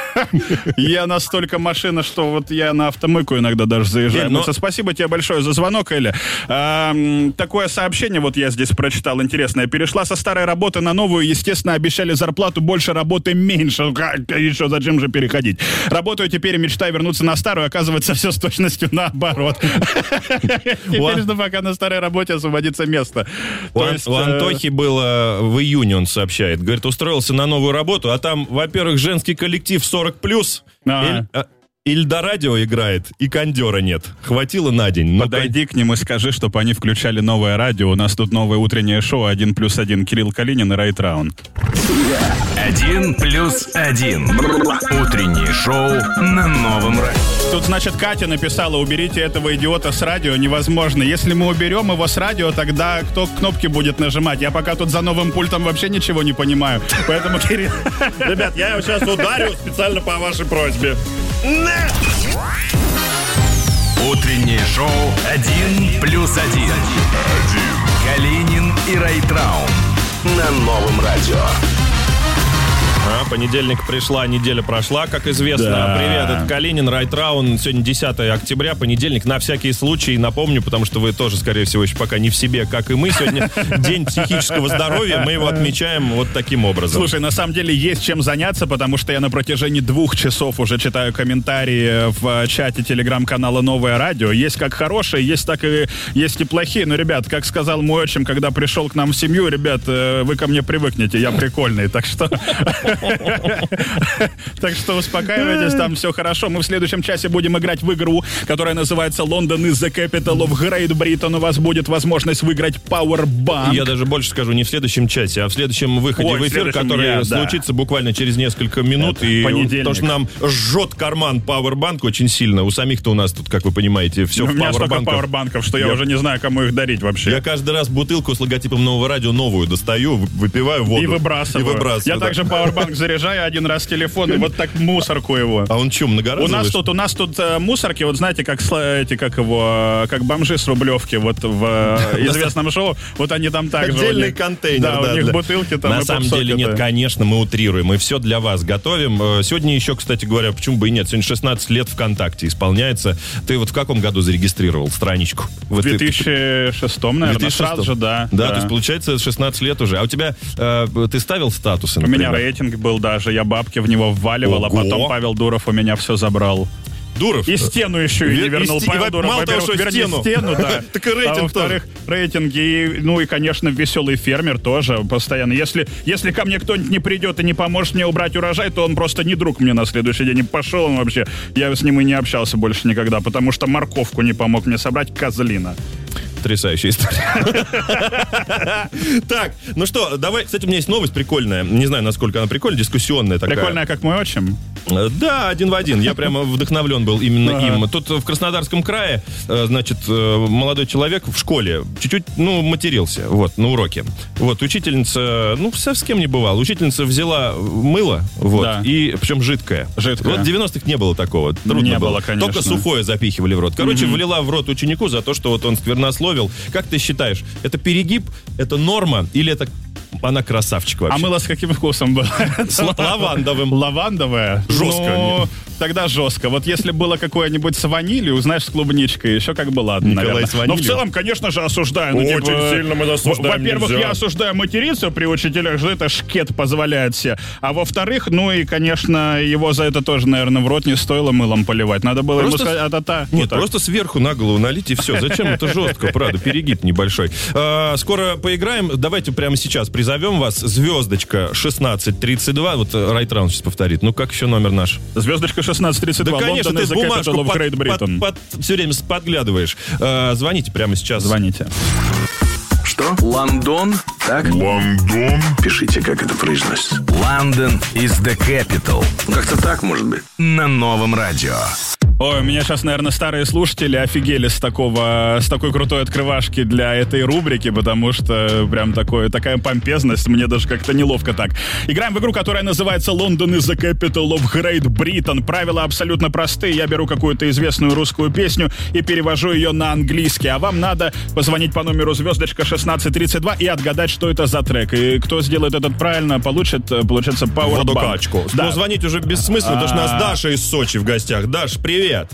Я настолько машина, что вот я на автомыку иногда даже заезжаю. Эль, но- Муса, Спасибо тебе большое за звонок, Эля. А, такое сообщение вот я здесь прочитал интересное. Перешла со старой работы на новую. Естественно, обещали зарплату больше, работы меньше. Как еще зачем же переходить? Работаю теперь мечтаю вернуться на старую. Оказывается, все с точностью наоборот. Теперь жду, пока на старой работе освободится место. У, То Ан- есть, у э, Антохи было в июне, он сообщает. Говорит, устроился на новую работу, а там, во-первых, женский коллектив 40+, плюс, Ага. Ильдорадио играет, и кондера нет. Хватило на день. Но Подойди к ним и скажи, чтобы они включали новое радио. У нас тут новое утреннее шоу «Один плюс один». Кирилл Калинин и Райт Раун. Один плюс один. Утреннее шоу на новом радио. Тут, значит, Катя написала, уберите этого идиота с радио, невозможно. Если мы уберем его с радио, тогда кто кнопки будет нажимать? Я пока тут за новым пультом вообще ничего не понимаю. Поэтому, Кирилл... Ребят, я его сейчас ударю специально по вашей просьбе. Утреннее шоу «Один плюс один». Калинин и Райтрау на новом радио. А, понедельник пришла, неделя прошла, как известно. Да. Привет, это Калинин, Райтраун. Сегодня 10 октября, понедельник. На всякий случай напомню, потому что вы тоже, скорее всего, еще пока не в себе, как и мы. Сегодня день психического здоровья. Мы его отмечаем вот таким образом. Слушай, на самом деле есть чем заняться, потому что я на протяжении двух часов уже читаю комментарии в э, чате телеграм-канала «Новое радио». Есть как хорошие, есть так и есть и плохие. Но, ребят, как сказал мой отчим, когда пришел к нам в семью, ребят, э, вы ко мне привыкнете, я прикольный, так что... Так что успокаивайтесь, там все хорошо. Мы в следующем часе будем играть в игру, которая называется «Лондон is the capital of Great Britain». У вас будет возможность выиграть Powerbank. Я даже больше скажу, не в следующем часе, а в следующем выходе в эфир, который случится буквально через несколько минут. И то, что нам жжет карман Powerbank очень сильно. У самих-то у нас тут, как вы понимаете, все У в меня столько пауэрбанков, что я, уже не знаю, кому их дарить вообще. Я каждый раз бутылку с логотипом нового радио новую достаю, вы- выпиваю воду. И выбрасываю. И выбрасываю, Я также пауэрбанк заряжаю один раз телефон и вот так мусорку его. А он что, У многоразовый? нас тут, у нас тут э, мусорки, вот знаете, как эти, как его, э, как бомжи с Рублевки, вот в э, известном шоу, вот они там так же. у Отдельный них- контейнер, Да, да, у них да. бутылки там На самом деле нет, конечно, мы утрируем. Мы все для вас готовим. Э, Сегодня еще, кстати говоря, почему бы и нет? Сегодня 16 лет ВКонтакте исполняется. Ты вот в каком году зарегистрировал страничку? В Вот ты- 2006, наверное, 2006? сразу же, да. Да, то есть получается 16 лет уже. А у тебя, э, ты ставил статусы, У например? меня рейтинг был даже, я бабки в него вваливал, Ого. а потом Павел Дуров у меня все забрал. Дуров. И стену еще и не вернул. и Павел и Дуров, мало того, что верни стену. стену, да. Так и рейтинг А во-вторых, рейтинги. И, ну и, конечно, веселый фермер тоже постоянно. Если, если ко мне кто-нибудь не придет и не поможет мне убрать урожай, то он просто не друг мне на следующий день. И пошел он вообще. Я с ним и не общался больше никогда, потому что морковку не помог мне собрать, козлина. Потрясающая история. Так, ну что, давай, кстати, у меня есть новость прикольная. Не знаю, насколько она прикольная, дискуссионная такая. Прикольная, как мой отчим. Э, Да, один в один. Я прямо вдохновлен был именно Ага. им. Тут в Краснодарском крае, э, значит, э, молодой человек в школе чуть-чуть, ну, матерился, вот, на уроке. Вот, учительница, ну, со с кем не бывал, учительница взяла мыло, вот, Да. и, причем жидкое. Жидкое. Вот в 90-х не было такого. Трудно Не было, конечно. Только сухое запихивали в рот. Короче, влила в рот ученику за то, что вот он сквернословил. Как ты считаешь, это перегиб, это норма или это она красавчик вообще? А мыло с каким вкусом было? С ла- лавандовым. Лавандовое? Жестко. Ну, тогда жестко. Вот если было какое-нибудь с ванилью, знаешь, с клубничкой, еще как бы ладно, Николай наверное. с ванилью? Но в целом, конечно же, осуждаю. Ну, Очень типа, сильно мы осуждаем, Во-первых, нельзя. я осуждаю материться при учителях, что это шкет позволяет себе. А во-вторых, ну и, конечно, его за это тоже, наверное, в рот не стоило мылом поливать. Надо было Просто ему сказать, а-та-та. Нет, Вот просто сверху на голову налить и все. Зачем? Это жестко, правда, перегиб небольшой. А, скоро поиграем. Давайте прямо сейчас призовем вас. Звездочка 1632. Вот э, Райтран сейчас повторит. Ну, как еще номер наш? Звездочка 1632. Да, конечно, London ты бумажку под- под- под- все время подглядываешь. А, звоните прямо сейчас. Звоните. Что? Лондон? Так? Лондон? Пишите, как это произносится. London is the capital. Ну, Как-то так, может быть. На новом радио. Ой, у меня сейчас, наверное, старые слушатели офигели с такого, с такой крутой открывашки для этой рубрики, потому что прям такое, такая помпезность, мне даже как-то неловко так. Играем в игру, которая называется London is the capital of Great Britain. Правила абсолютно простые. Я беру какую-то известную русскую песню и перевожу ее на английский. А вам надо позвонить по номеру звездочка 1632 и отгадать, что это за трек. И кто сделает этот правильно, получит, э, получается, Powerbank. Водокачку. Да. Ну, звонить уже бессмысленно, потому что у нас А. Даша из Сочи в гостях. Даш, привет.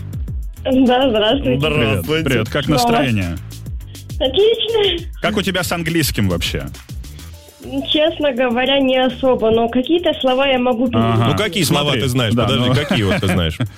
Да, здравствуйте. Привет, привет. Как настроение? Отлично. Как у тебя с английским вообще? Честно говоря, не особо, но какие-то слова я могу перевести. Ну, какие слова Смотри. ты знаешь? Да, Подожди, ну. какие вот ты знаешь?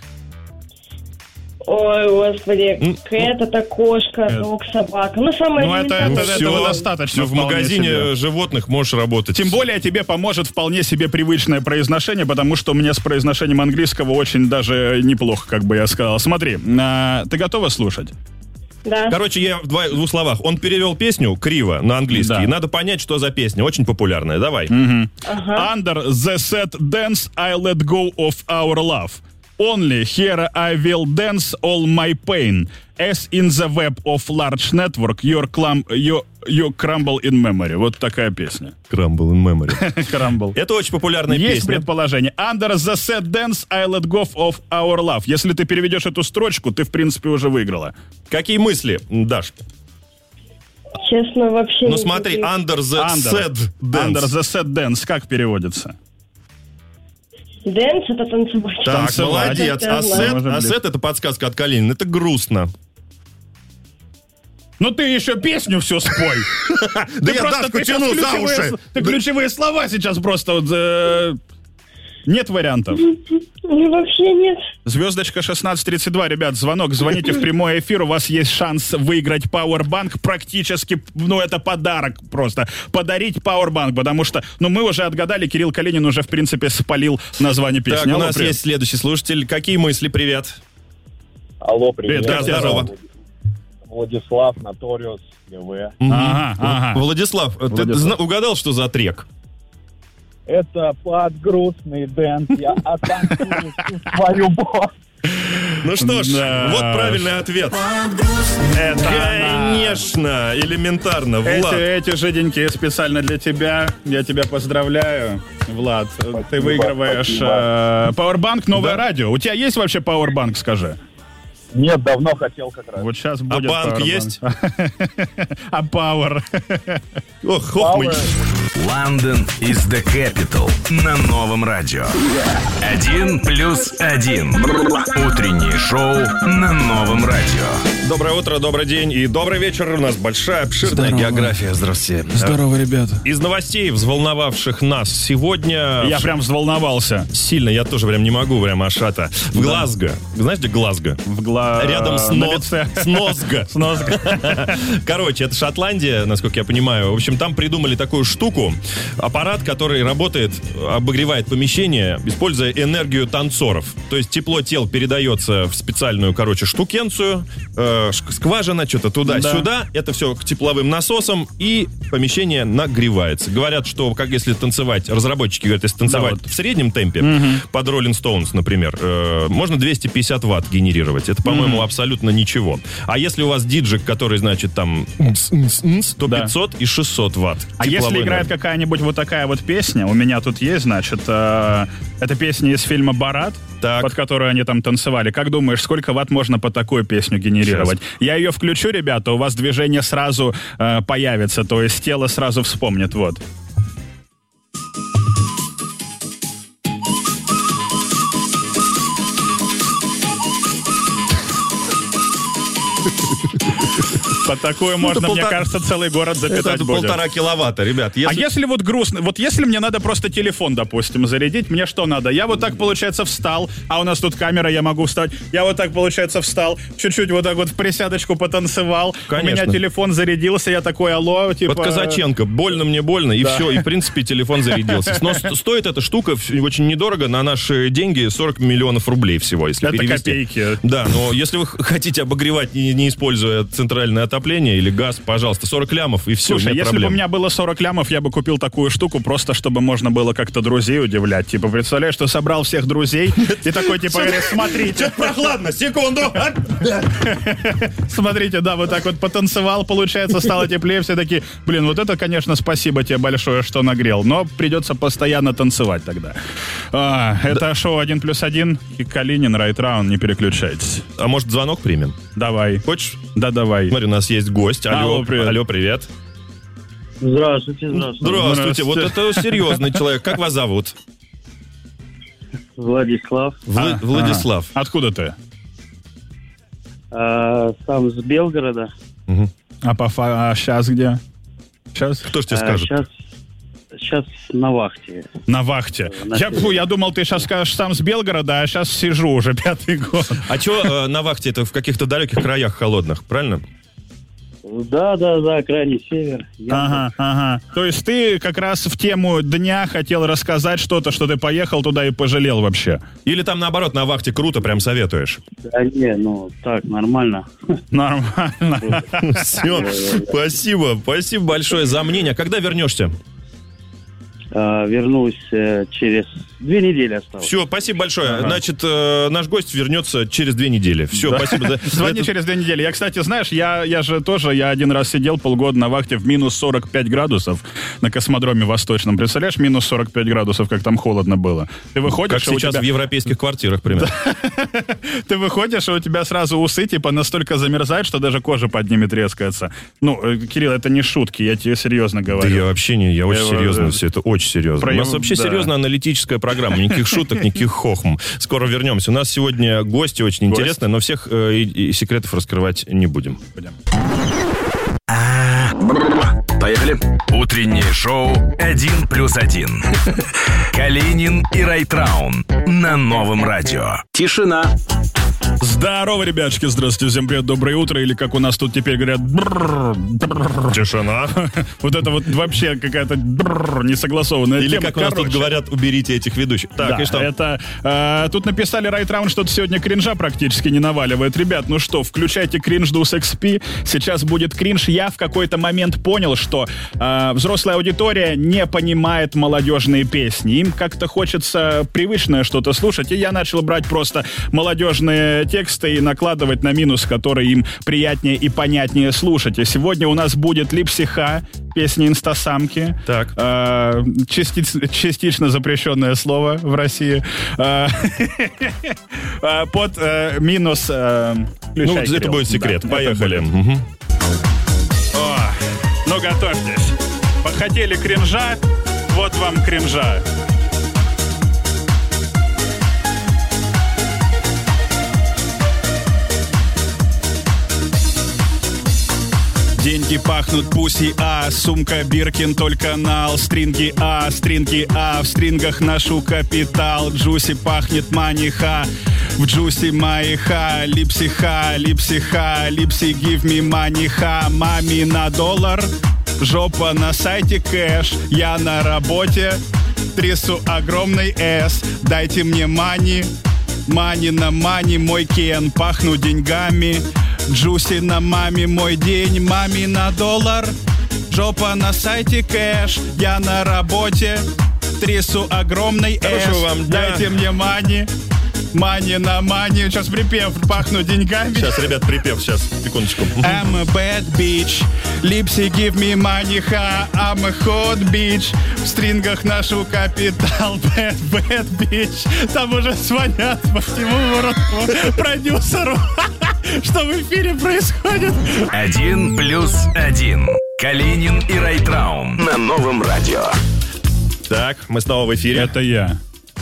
Ой, господи, кэт это кошка, дог собака. Ну, самое Ну, это- это- этого достаточно Ну, в магазине себе. животных можешь работать. Тем более тебе поможет вполне себе привычное произношение, потому что у меня с произношением английского очень даже неплохо, как бы я сказал. Смотри, а, ты готова слушать? Да. Короче, я в два- в двух словах. Он перевел песню криво на английский. Да. И надо понять, что за песня. Очень популярная. Давай. Under the set dance I let go of our love. Only here I will dance all my pain. As in the web of large network, your clum, you, you crumble in memory. Вот такая песня. Crumble in memory. Crumble. Это очень популярная Есть песня. предположение. Under the set dance I let go of our love. Если ты переведешь эту строчку, ты, в принципе, уже выиграла. Какие мысли, Даш? Честно, вообще Ну смотри, under the Under. sad Under dance. the set dance. Как переводится? Дэнс это танцевать. Так, Танцевать. молодец. Это А знаю. сет, Может а быть. сет это подсказка от Калинина. Это грустно. Ну ты еще песню все спой. Да я просто- Дашку сейчас тяну за ключевые уши. с- Ты ключевые слова сейчас просто вот, э, Нет вариантов. Ну, вообще нет. Звездочка 1632, ребят, звонок, звоните в прямой эфир, у вас есть шанс выиграть Powerbank, практически, ну, это подарок просто, подарить Powerbank, потому что, ну, мы уже отгадали, Кирилл Калинин уже, в принципе, спалил название песни. Так, у нас привет. есть следующий слушатель. Какие мысли? Привет. Алло, привет. Привет, Да, здорово. Владислав, Наториус, ГВ. Ага, ага. Владислав, ты Владислав. зна- угадал, что за трек? Это под грустный dance. Я всю свою боль. Ну что ж, Да. вот правильный ответ. Это. Конечно, элементарно, Влад. Эти, эти жиденькие специально для тебя. Я тебя поздравляю, Влад. Ты выигрываешь спасибо. э, Powerbank новое Да. радио. У тебя есть вообще Powerbank, скажи? Нет, давно хотел как раз. Вот сейчас А будет банк Powerbank. есть? А Power? Ох, Хофман. Power. London is the capital на новом радио. Один плюс один. Утреннее шоу на новом радио. Доброе утро, добрый день и добрый вечер. У нас большая, обширная Здорово. география. Здравствуйте. Здорово, ребята. Из новостей, взволновавших нас сегодня... Я прям взволновался. Сильно, я тоже прям не могу, прям ашата. В Глазго. Знаешь, где Глазго? В гла... Рядом с, на лице. с Нозго. Короче, это Шотландия, насколько я понимаю. В общем, там придумали такую штуку. Аппарат, который работает, обогревает помещение, используя энергию танцоров. То есть тепло тел передается в специальную, короче, штукенцию, э, скважина, что-то туда-сюда. Это все к тепловым насосам, и помещение нагревается. Говорят, что как если танцевать, разработчики говорят, если танцевать вот. в среднем темпе, под Rolling Stones, например, э, можно 250 ватт генерировать. Это, по-моему, Мгм. абсолютно ничего. А если у вас диджик, который, значит, там, то Да. 500 и 600 ватт. А если играет какая-нибудь вот такая вот песня, у меня тут есть, значит, э, это песня из фильма «Барат», под которую они там танцевали. Как думаешь, сколько ватт можно по такой песню генерировать? Я ее включу, ребята, у вас движение сразу э, появится, то есть тело сразу вспомнит, вот. По такую можно, мне кажется, целый город запитать будет. полтора киловатта, ребят. А если вот грустно, вот если мне надо просто телефон, допустим, зарядить, мне что надо? Я вот так, получается, встал, а у нас тут камера, я могу встать. Я вот так, получается, встал, чуть-чуть вот так вот в присядочку потанцевал. У меня телефон зарядился, я такой, алло, типа... Вот Казаченко, больно мне больно, и Да. все, и в принципе телефон зарядился. Но ст- стоит эта штука очень недорого, на наши деньги 40 миллионов рублей всего, если Это перевести. копейки. Да, но если вы хотите обогревать, не, не используя центральное отопление или газ, пожалуйста, 40 лямов и все, Слушай, если бы у меня было 40 лямов, я бы купил такую штуку просто, чтобы можно было как-то друзей удивлять. Типа, представляешь, что собрал всех друзей и такой, типа, говорит, смотрите. прохладно, секунду. Смотрите, да, вот так вот потанцевал, получается, стало теплее, все такие, блин, вот это, конечно, спасибо тебе большое, что нагрел, но придется постоянно танцевать тогда. А, это шоу «Один плюс один» и Калинин, Райтраун, не переключайтесь. А может звонок примем? Давай. Хочешь? Да, давай. Смотри, у нас есть гость. Алло, Алло, привет. Алло, привет. Здравствуйте, здравствуйте. Здравствуйте, вот это серьезный человек. Как вас зовут? Владислав. Вла- А, Владислав. ага. Откуда ты? А, сам с Белгорода. А, по фа- а сейчас где? Сейчас? Кто ж тебе А, скажет? Сейчас, сейчас на вахте. На вахте. На Я, фу, я думал, ты сейчас скажешь сам с Белгорода, а сейчас сижу уже пятый год. А что на вахте? Это в каких-то далеких краях холодных, правильно? Да, да, да, крайний север. Я- Ага, ага. То есть ты как раз в тему дня хотел рассказать что-то, что ты поехал туда и пожалел вообще. Или там наоборот на вахте круто, прям советуешь? Да не, ну так, нормально. Нормально. Все, спасибо, спасибо большое за мнение. Когда вернешься? А, вернусь э, через две недели осталось. Все, спасибо большое. Ага. Значит, э, наш гость вернется через две недели. Все, Да. спасибо за... Звони через две недели. Я, кстати, знаешь, я, я же тоже, я один раз сидел полгода на вахте в минус 45 градусов на космодроме Восточном. Представляешь, минус 45 градусов, как там холодно было. Ты выходишь, Как сейчас тебя- в европейских квартирах примерно. Ты выходишь, и у тебя сразу усы, типа, настолько замерзают, что даже кожа под ними трескается. Ну, э, Кирилл, это не шутки, я тебе серьезно Да говорю. я вообще не, я очень серьезно э, все это, очень серьезно. про У нас вообще да. серьезная аналитическая программа, никаких шуток, никаких хохм. Скоро вернемся. У нас сегодня гости очень Гость. интересные, но всех э, и- и секретов раскрывать не будем. Поехали. Утреннее шоу «Один плюс один». Калинин и Райтраун на новом радио. Тишина. Здорово, ребятушки, здравствуйте, всем привет, доброе утро, или как у нас тут теперь говорят, бррр, бррр. Тишина. Вот это вот вообще какая-то несогласованная Или тема. как у нас тут говорят, уберите этих ведущих. Так, да, и что? это э, тут написали Райт Раунд, что сегодня кринжа практически не наваливает. Ребят, ну что, включайте кринж Дус XP. Сейчас будет кринж. Я в какой-то момент понял, что э, взрослая аудитория не понимает молодежные песни. Им как-то хочется привычное что-то слушать, и я начал брать просто молодежные тексты и накладывать на минус, который им приятнее и понятнее слушать. И сегодня у нас будет Липсиха, песня «Инстасамки». Так. Э, частиц- частично запрещенное слово в России. Э, э, Под э, минус... э, Ну, включай, это Кирилл. будет секрет. Да, Поехали. будет. Мгм. О, ну, готовьтесь. Хотели кринжа? Вот вам кринжа. Деньги пахнут пуси, а сумка Биркин только нал, стринги А, стринги А, в стрингах ношу капитал, джуси пахнет маниха, в джуси майха, липси ха, липси give me money ха, на доллар, жопа на сайте кэш, я на работе, трясу огромный S, дайте мне мани, мани на мани, мой кен, пахну деньгами, Джуси на маме мой день, маме на доллар. Жопа на сайте кэш, я на работе. Трясу огромный Хорошего эш. вам дня. Дайте мне мани. Мани на мани. Сейчас припев, пахну деньгами. Сейчас, ребят, припев, сейчас, секундочку. I'm a bad bitch. Липси give me money, ха. I'm a hot bitch. В стрингах ношу капитал. Bad, bad bitch. Там уже звонят по Тимуру, продюсеру. Что в эфире происходит? Один плюс один. Калинин и Райтраун на новом радио. Так, мы снова в эфире. Это я.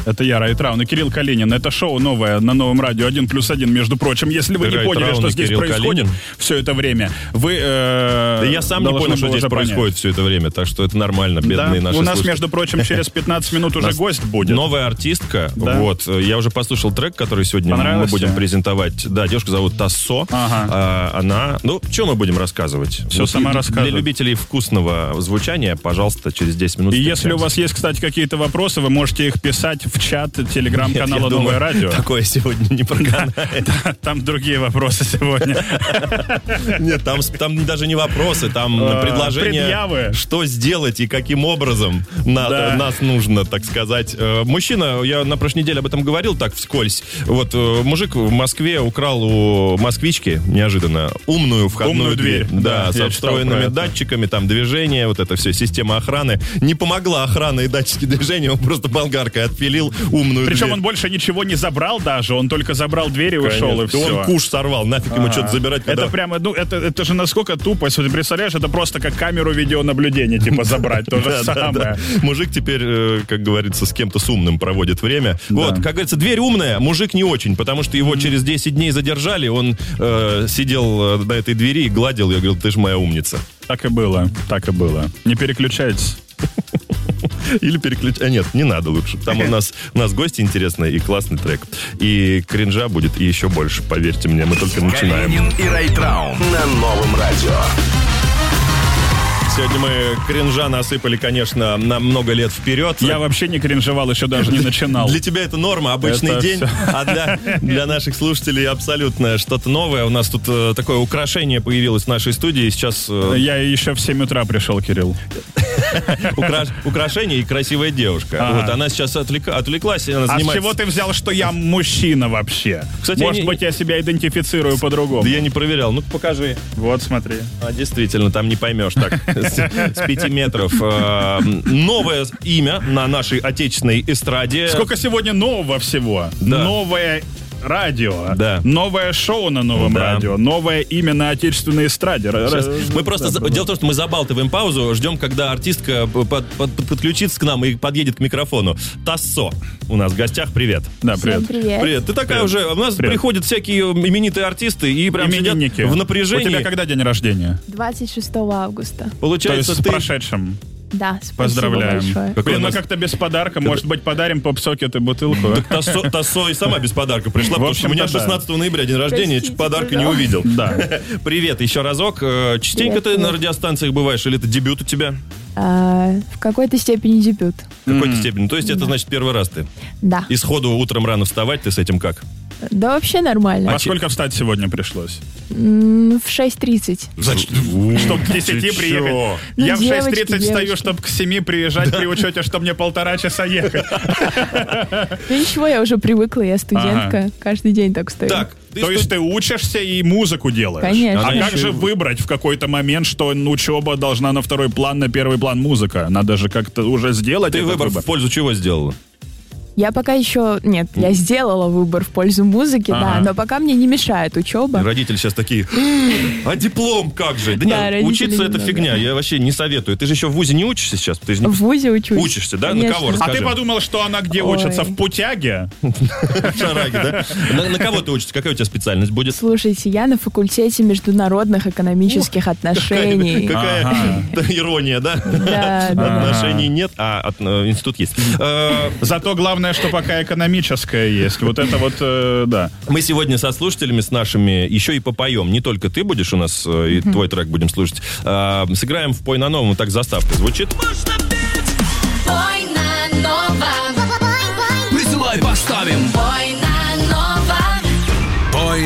Это я, Райтраун и Кирилл Калинин. Это шоу новое на новом радио. Один плюс один, между прочим. Если вы Ты не поняли, Райтраун что здесь Кирилл происходит Калинин? все это время, вы э, Да я сам не понял, что здесь понять. происходит все это время, так что это нормально, бедные Да, наши у нас, слушатели. между прочим, через 15 минут уже гость будет. Новая артистка. Да. Вот. Я уже послушал трек, который сегодня мы будем презентовать. Да, девушка зовут Тассо. Ага. А, она... Ну, что мы будем рассказывать? Всё Вот сама рассказывает. Для любителей вкусного звучания, пожалуйста, через 10 минут И если у вас есть, кстати, какие-то вопросы, вы можете их писать в чат телеграм-канала Новое радио. Такое сегодня не проканает. Там другие вопросы сегодня. Нет, там, там даже не вопросы, там А, предложения, предъявы. что сделать и каким образом на- Да. нас нужно, так сказать. Э, Мужчина, я на прошлой неделе об этом говорил так вскользь. Вот э, мужик в Москве украл у москвички неожиданно умную входную Умную дверь. дверь. Да, Да, со встроенными датчиками, там движение, вот это все, система охраны. Не помогла охрана и датчики движения, он просто болгаркой отпилил умную Причем дверь. он больше ничего не забрал даже, он только забрал дверь и ушел, и Конечно. все. Он куш сорвал, нафиг ему что-то забирать. когда- Это прямо, ну, это, это же насколько тупость. Вот Ты представляешь, это просто как камеру видеонаблюдения, типа, забрать. То же самое. Мужик теперь, э, как говорится, с кем-то с умным проводит время. Вот, как говорится, дверь умная, мужик не очень, потому что его через 10 дней задержали, он э, сидел э, на этой двери и гладил ее, говорил, ты же моя умница. Так и было, так и было. Не переключайтесь. Или переключать. А нет, не надо лучше. Там у нас, у нас гости интересные и классный трек. И кринжа будет и еще больше, поверьте мне, мы только начинаем. Калинин и Райтраун на новом радио. Сегодня мы кринжа насыпали, конечно, на много лет вперед. Я вообще не кринжевал, еще даже не начинал. Для тебя это норма, обычный Это день, всё. а для, для наших слушателей абсолютно что-то новое. У нас тут э, такое украшение появилось в нашей студии. Сейчас э, Я еще в 7 утра пришел, Кирилл. укра- украшение и красивая девушка. Вот она сейчас отвлека- отвлеклась, она А с занимается... чего ты взял, что я мужчина вообще? Кстати, Может быть, я себя идентифицирую по-другому. Да я не проверял. Ну покажи. Вот, смотри. А, действительно, там не поймешь так. С, с пяти метров. Э, новое имя на нашей отечественной эстраде. Сколько сегодня нового всего? Да. Новое радио. Да. Новое шоу на новом Да. радио. Новое имя на отечественной эстраде. Р- Сейчас. р- Мы просто... за- Дело в том, что мы забалтываем паузу, ждем, когда артистка под- под- под- подключится к нам и подъедет к микрофону. Тассо у нас в гостях. Привет. Да, привет. привет. Привет. Ты такая Привет. уже... У нас Привет. приходят всякие именитые артисты и прям сидят Именинники. в У напряжении. тебя когда день рождения? 26 августа. То Получается, есть с ты... прошедшим. Да, спасибо Поздравляем. большое. Какой Блин, ну нас- как-то без подарка. Может быть, подарим поп-сокет и бутылку? а? Тассо, Тассо и сама без подарка пришла, потому что у меня общем-то, да. 16 ноября день рождения, подарка не увидел. Да. Привет еще разок. Э, Частенько ты на радиостанциях бываешь, или это дебют у тебя? А, в какой-то степени дебют. В какой-то степени. То есть это значит первый раз ты. Да. И сходу утром рано вставать, ты с этим как? Да вообще нормально. Во сколько встать сегодня пришлось? В 6.30. Значит, Чтоб к 10 приехать. Ну, Я в девочки, 6.30 встаю, чтобы к 7 приезжать при учете, что мне полтора часа ехать. Ну ничего, я уже привыкла, я студентка. Каждый день так стою. Так, ты То студ- есть ты учишься и музыку делаешь? Конечно. А как же выбрать в какой-то момент, что ну, учеба должна на второй план, на первый план музыка? Надо же как-то уже сделать ты выбор выбор. в пользу чего сделала? Я пока еще... Нет, я сделала выбор в пользу музыки, да, но пока мне не мешает учеба. Родители сейчас такие, а диплом как же? Да, Да, нет, учиться это фигня, я вообще не советую. Ты же еще в ВУЗе не учишься сейчас? Ты же не... В ВУЗе учусь. Учишься, да? На Конечно. кого А расскажи? ты подумал, что она где Ой. учится? В путяге? Шараги, да? На, на кого ты учишься? Какая у тебя специальность будет? Слушайте, я на факультете международных экономических отношений. Какая ирония, да? Отношений нет, а э, институт есть. Зато главное, что пока экономическое есть. Вот это вот, э, да. Мы сегодня со слушателями, с нашими, еще и попоем. Не только ты будешь у нас, э, и твой трек будем слушать. А, Сыграем в «Пой на новом», так заставка звучит. Пой на новом. Присылай, поставим. Пой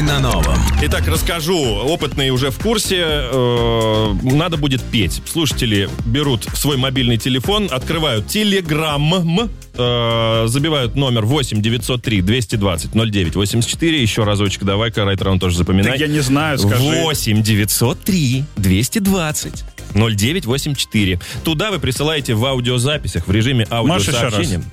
на новом. Итак, расскажу. Опытные уже в курсе. Э, Надо будет петь. Слушатели берут свой мобильный телефон, открывают Телеграм, э, забивают номер 8 903 220 09 84. Еще разочек давай-ка, Райтер, он тоже запоминай. Так я не знаю, скажи. 8 903 220 0984. Туда вы присылаете в аудиозаписях в режиме аудиосообщения. раз?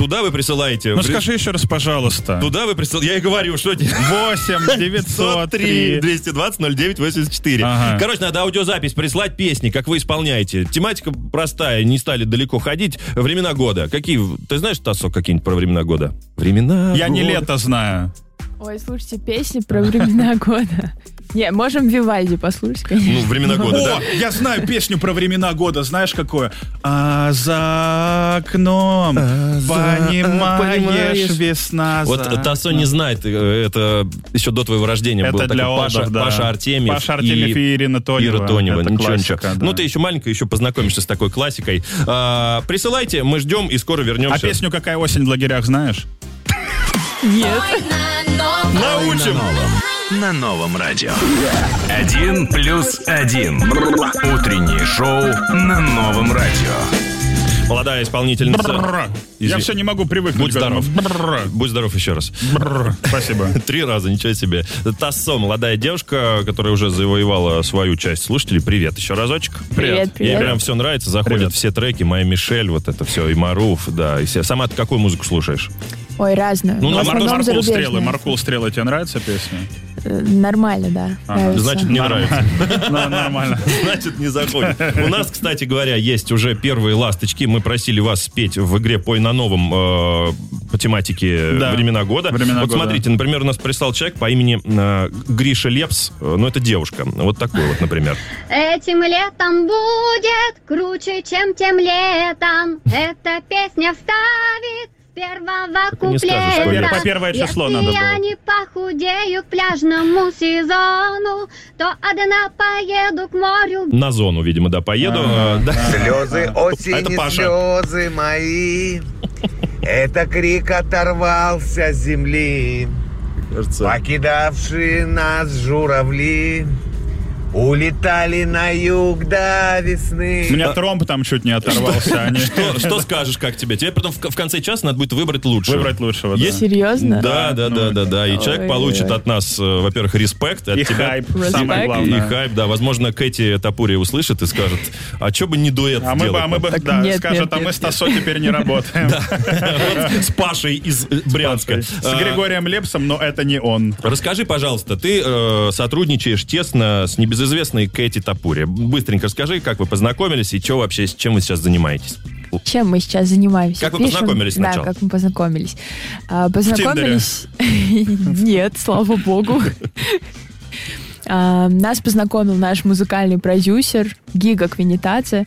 Туда вы присылаете... Ну скажи еще раз, пожалуйста. Туда вы присылаете... Я и говорю, что... 8 903 220 09 84. Ага. Короче, надо аудиозапись прислать песни, как вы исполняете. Тематика простая, не стали далеко ходить. Времена года. Какие? Ты знаешь, Тасо, какие-нибудь про времена года? Времена Я не года. лето знаю. Ой, слушайте, песни про времена года. Не, можем Вивальди послушать, конечно. Ну, времена года, О, да? я знаю песню про времена года. Знаешь, какое? А за окном понимаешь, понимаешь. весна Вот Тасо не знает, э, это еще до твоего рождения Это был для Паша, да. Паша Артемьев. Паша Артемьев и Ирина Тонева. Ира Тонева, Это ничего, классика, ничего. да. Ну, ты еще маленькая, еще познакомишься с такой классикой. А, присылайте, мы ждем и скоро вернемся. А песню «Какая осень в лагерях» знаешь? Нет. Научим! На новом радио. Один плюс один. Утреннее шоу на новом радио. Молодая исполнительница. Я все не могу привыкнуть. Будь здоров. Будь здоров еще раз. Спасибо. Три раза, ничего себе. Тассо, молодая девушка, которая уже завоевала свою часть слушателей. Привет еще разочек. Привет, Ей привет. прям все нравится, заходят Привет. все треки, Моя Мишель, вот это все, и Маруф, да. И все. Сама ты какую музыку слушаешь? Ой, разную. Ну, на Маркул. Стрелы, Маркул Стрелы, тебе нравится песня? Нормально, да. нравится. Значит, не нравится. Ну, нормально. Значит, не заходит. У нас, кстати говоря, есть уже первые ласточки. Мы просили вас спеть в игре «Пой на новом» э, по тематике. «Времена года». «Времена вот года». смотрите, например, у нас прислал человек по имени э, Гриша Лепс. Э, Ну, это девушка. Вот такой вот, например. Этим летом будет круче, чем тем летом. Эта песня вставит первого Так куплета. По первое число Если надо я было. не похудею к пляжному сезону, то одна поеду к морю. На зону, видимо, да, поеду. Э, да. Слезы А осени, слезы мои. Это крик оторвался с земли. Кажется, Покидавшие нас журавли улетали на юг до весны. У меня тромб там чуть не оторвался. Они... Что, что скажешь, как тебе? Тебе потом в, в конце часа надо будет выбрать лучше. Выбрать лучшего, да. Есть? Серьезно? Да, да, да, да, да. И человек Ой, получит ой. от нас, э, во-первых, респект, от И тебя. хайп, Респект. самое И главное. хайп, да. Возможно, Кэти Тапури услышит и скажет, а что бы не дуэт А мы бы, а мы бы, нам?» да, нет, скажет, нет, а мы с Тасо теперь не работаем. С Пашей из э, Брянска. С А, Григорием Лепсом, но это не он. Расскажи, пожалуйста, ты э, сотрудничаешь тесно с небезызвестной Кэти Тапури. Быстренько расскажи, как вы познакомились и что вообще, с чем вы сейчас занимаетесь? Чем мы сейчас занимаемся? Как вы Пишем- познакомились Да, сначала? как мы познакомились. А, познакомились... Нет, слава богу. Нас познакомил наш музыкальный продюсер Гига Квинитация.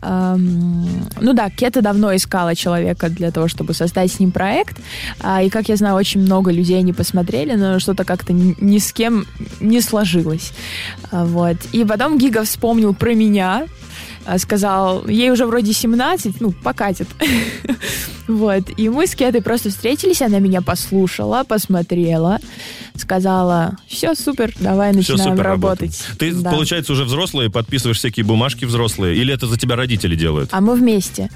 Ам, Ну да, Кета давно искала человека для того, чтобы создать с ним проект. А, И, как я знаю, очень много людей не посмотрели, но что-то как-то ни с кем не сложилось. А, Вот. И потом Гига вспомнил про меня, сказал, ей уже вроде 17, ну, покатит. Вот. И мы с Кетой просто встретились, она меня послушала, посмотрела, сказала, все, супер, давай начинаем супер работать. Ты, Да. получается, уже взрослый, подписываешь всякие бумажки взрослые, или это за тебя родители делают? А мы вместе.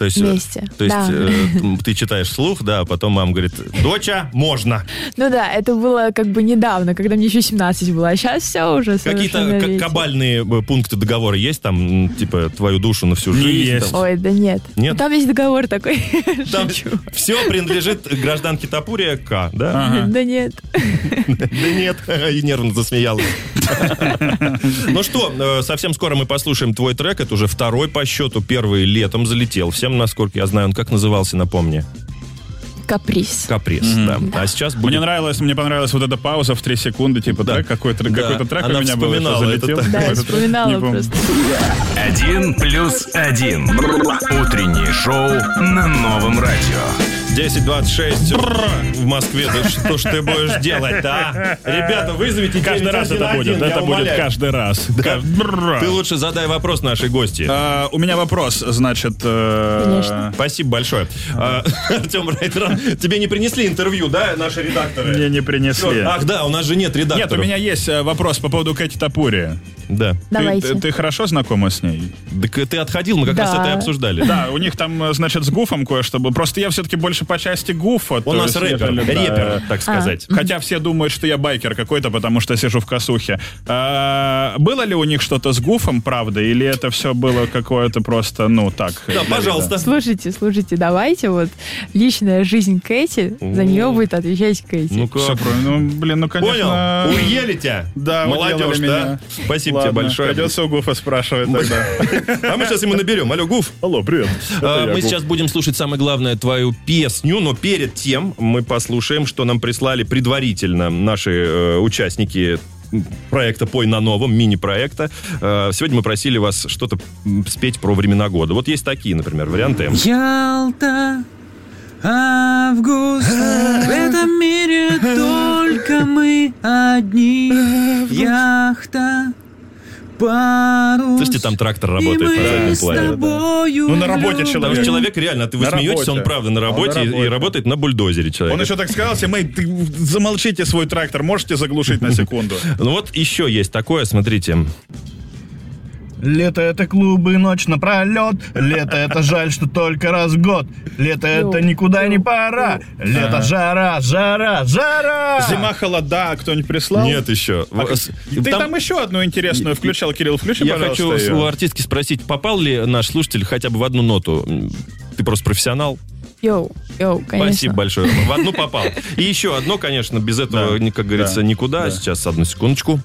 То есть, э, Вместе, То есть да. э, ты читаешь слух, да, а потом мама говорит, доча, можно. Ну да, это было как бы недавно, когда мне еще 17 было, а сейчас все уже Какие-то кабальные э, пункты договора есть там, типа, твою душу на всю жизнь? там? Ой, да нет. Нет? Ну, Там есть договор такой. Там все принадлежит гражданке Тапурия К, да? Да нет. Да нет, и нервно засмеялась. Ну что, э, совсем скоро мы послушаем твой трек. Это уже второй по счету. Первый летом залетел. Всем, насколько я знаю, он как назывался, напомни. Каприз. Каприз, да. А сейчас будет... Мне нравилось, мне понравилась вот эта пауза в три секунды, типа, да, какой-то Да. какой-то трек Она у меня был, что это залетел. так. Да, вспоминала просто. Один плюс один. Утреннее шоу на новом радио. 10.26 в Москве. Да что ж ты будешь делать, а? Ребята, вызовите Каждый раз это будет, это будет каждый раз. Кажд- Ты лучше задай вопрос нашей гости. А, У меня вопрос, значит... э, Конечно. Спасибо большое. А, Артем Райтран, тебе не принесли интервью, да, наши редакторы? Мне не принесли. Ах, да, у нас же нет редакторов. Нет, у меня есть э, вопрос по поводу Кэти Тапури. Да. Ты- Давайте. Ты, ты хорошо знакома с ней? Так ты отходил, мы как раз Да. это и обсуждали. Да, у них там, э, значит, с Гуфом кое-что было. Просто я все-таки больше по части Гуфа. У нас рэпер, репер, э, так сказать. Хотя все думают, что я байкер какой-то, потому что сижу в косухе. А, было ли у них что-то с Гуфом, правда, или это все было какое-то просто, ну, так? Да, пожалуйста. Слушайте, слушайте, давайте вот личная жизнь Кэти, за нее будет отвечать Кэти. Ну вида? Как? про- ну, блин, ну, конечно... Понял? Уели тебя? Да, Молодежь, да? Спасибо тебе Ладно, большое. Придется у Гуфа спрашивать тогда. А мы сейчас ему наберем. Алло, Гуф. Алло, привет. А, Мы сейчас будем слушать самое главное твою песню, но перед тем мы послушаем, что нам прислали предварительно наши э, участники проекта «Пой на новом», мини-проекта. Э, сегодня мы просили вас что-то спеть про времена года. Вот есть такие, например, варианты. Ялта, август, в этом мире только мы одни. Яхта, парус. Слышите, там трактор работает на заднем плане. Ну, на работе Потому человек. что человек реально, ты вы На смеетесь, он правда на работе, и- работает на бульдозере человек. Он еще так сказал, себе, «Мэй, ты замолчите свой трактор, можете заглушить на секунду? Ну вот еще есть такое, смотрите. Лето это клубы, ночь напролет. Лето это жаль, что только раз в год. Лето это никуда не пора. Лето жара, жара, жара. Зима, холода, кто-нибудь прислал? Нет еще. А Ты там, еще одну интересную включал, Кирилл, включи, Я хочу у артистки спросить, попал ли наш слушатель хотя бы в одну ноту? Ты просто профессионал. Йоу, йоу, конечно. Спасибо большое. В одну попал. И еще одно, конечно, без этого, ни- как говорится, да, никуда. да. Сейчас, одну секундочку.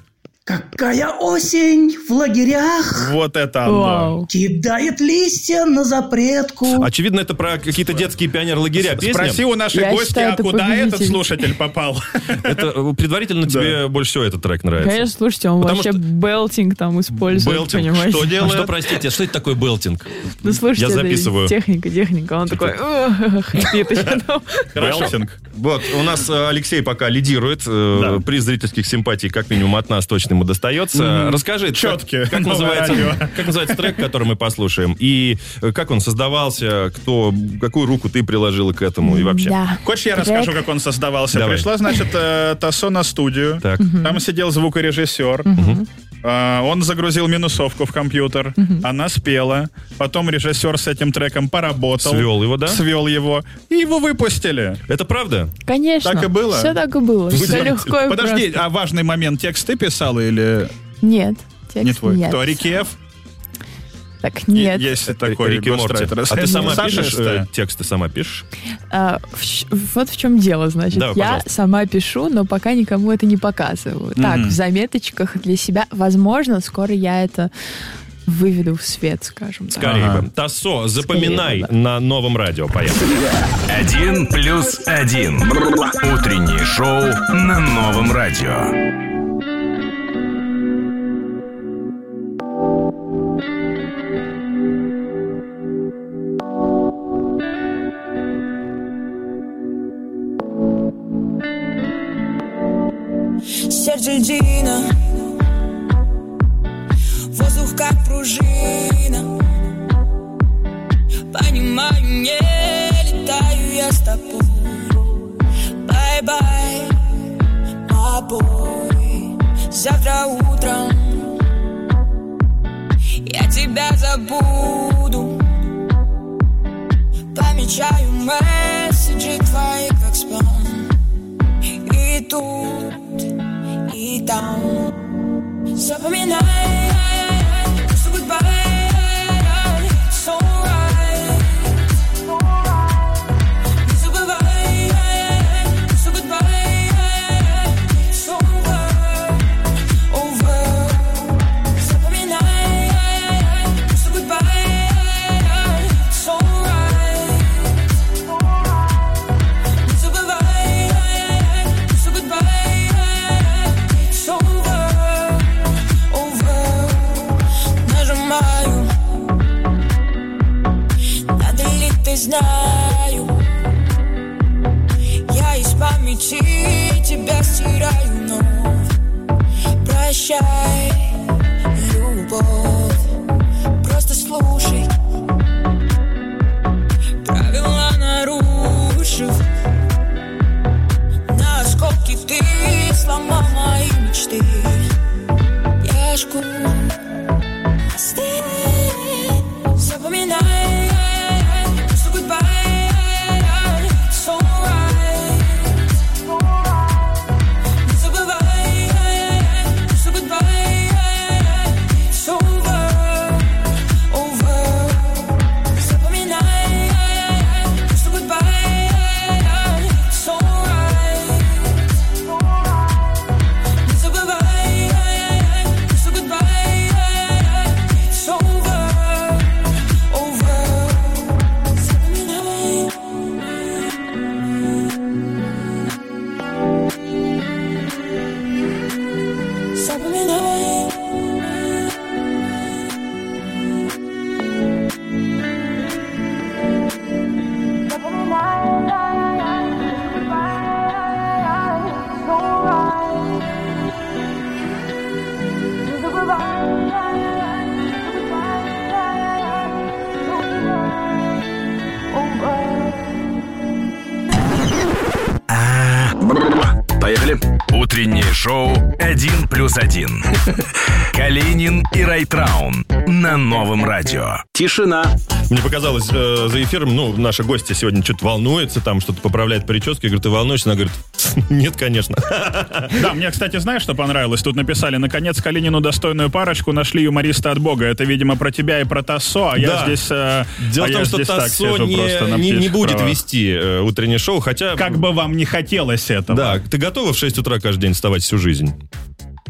Какая осень в лагерях Вот это оно. Кидает листья на запретку Очевидно, это про какие-то детские пионер-лагеря песня. Спроси у нашей Я гости, считаю, а это куда этот победитель. слушатель попал? Это э, предварительно тебе больше всего этот трек нравится. Конечно, слушайте, он Потому вообще что- белтинг там использует, Белтинг. понимаете? Что делает? Что, простите, что это такое белтинг? Ну, слушайте, Я записываю. техника, техника. Он такой. Хорошо. Белтинг. Вот, у нас э, Алексей пока лидирует. э, Приз зрительских симпатий, как минимум, от нас точно ему достается. Мгм. Расскажи, как- Чётки. Как, Новое называется, как называется трек, который мы послушаем? И э, как он создавался, кто, какую руку ты приложила к этому и вообще? Да. Хочешь, я Трек. расскажу, как он создавался? Давай. Пришла, значит, э, Тассо на студию. Так. Там сидел звукорежиссер. А, Он загрузил минусовку в компьютер, она спела, потом режиссер с этим треком поработал. Свел его, да? Свел его, и его выпустили. Это правда? Конечно. Так и было? Все так и было. Вы Все легко и Подожди, просто. а важный момент, текст ты писал или Нет, текст не твой? нет. Кто, Рикиев? Так, нет. Есть такой Рик и Морти. гострайтер. А ты сама пишешь э, тексты, сама пишешь? А, вот в чем дело, значит. Я сама пишу, но пока никому это не показываю. Так, в заметочках для себя. Возможно, скоро я это выведу в свет, скажем так. Скорее бы. Тассо, запоминай Скорее на новом радио. Поехали. Один плюс один. Утреннее шоу на новом радио. quel «Один плюс один». Калинин и Райтраун на новом радио. Тишина. Мне показалось э, за эфиром, ну, наша гостья сегодня что-то волнуется, там что-то поправляет прическу. Я говорю, ты волнуешься? Она говорит, нет, конечно. Да, мне, кстати, знаешь, что понравилось? Тут написали, наконец, Калинину достойную парочку нашли юмориста от Бога. Это, видимо, про тебя и про Тассо, а я Да. здесь... э, Дело а в я том, что Тассо сижу не, не- не будет правах. вести э, утреннее шоу, хотя... Как бы вам не хотелось этого. Да, ты готова в 6 утра каждый день вставать всю жизнь?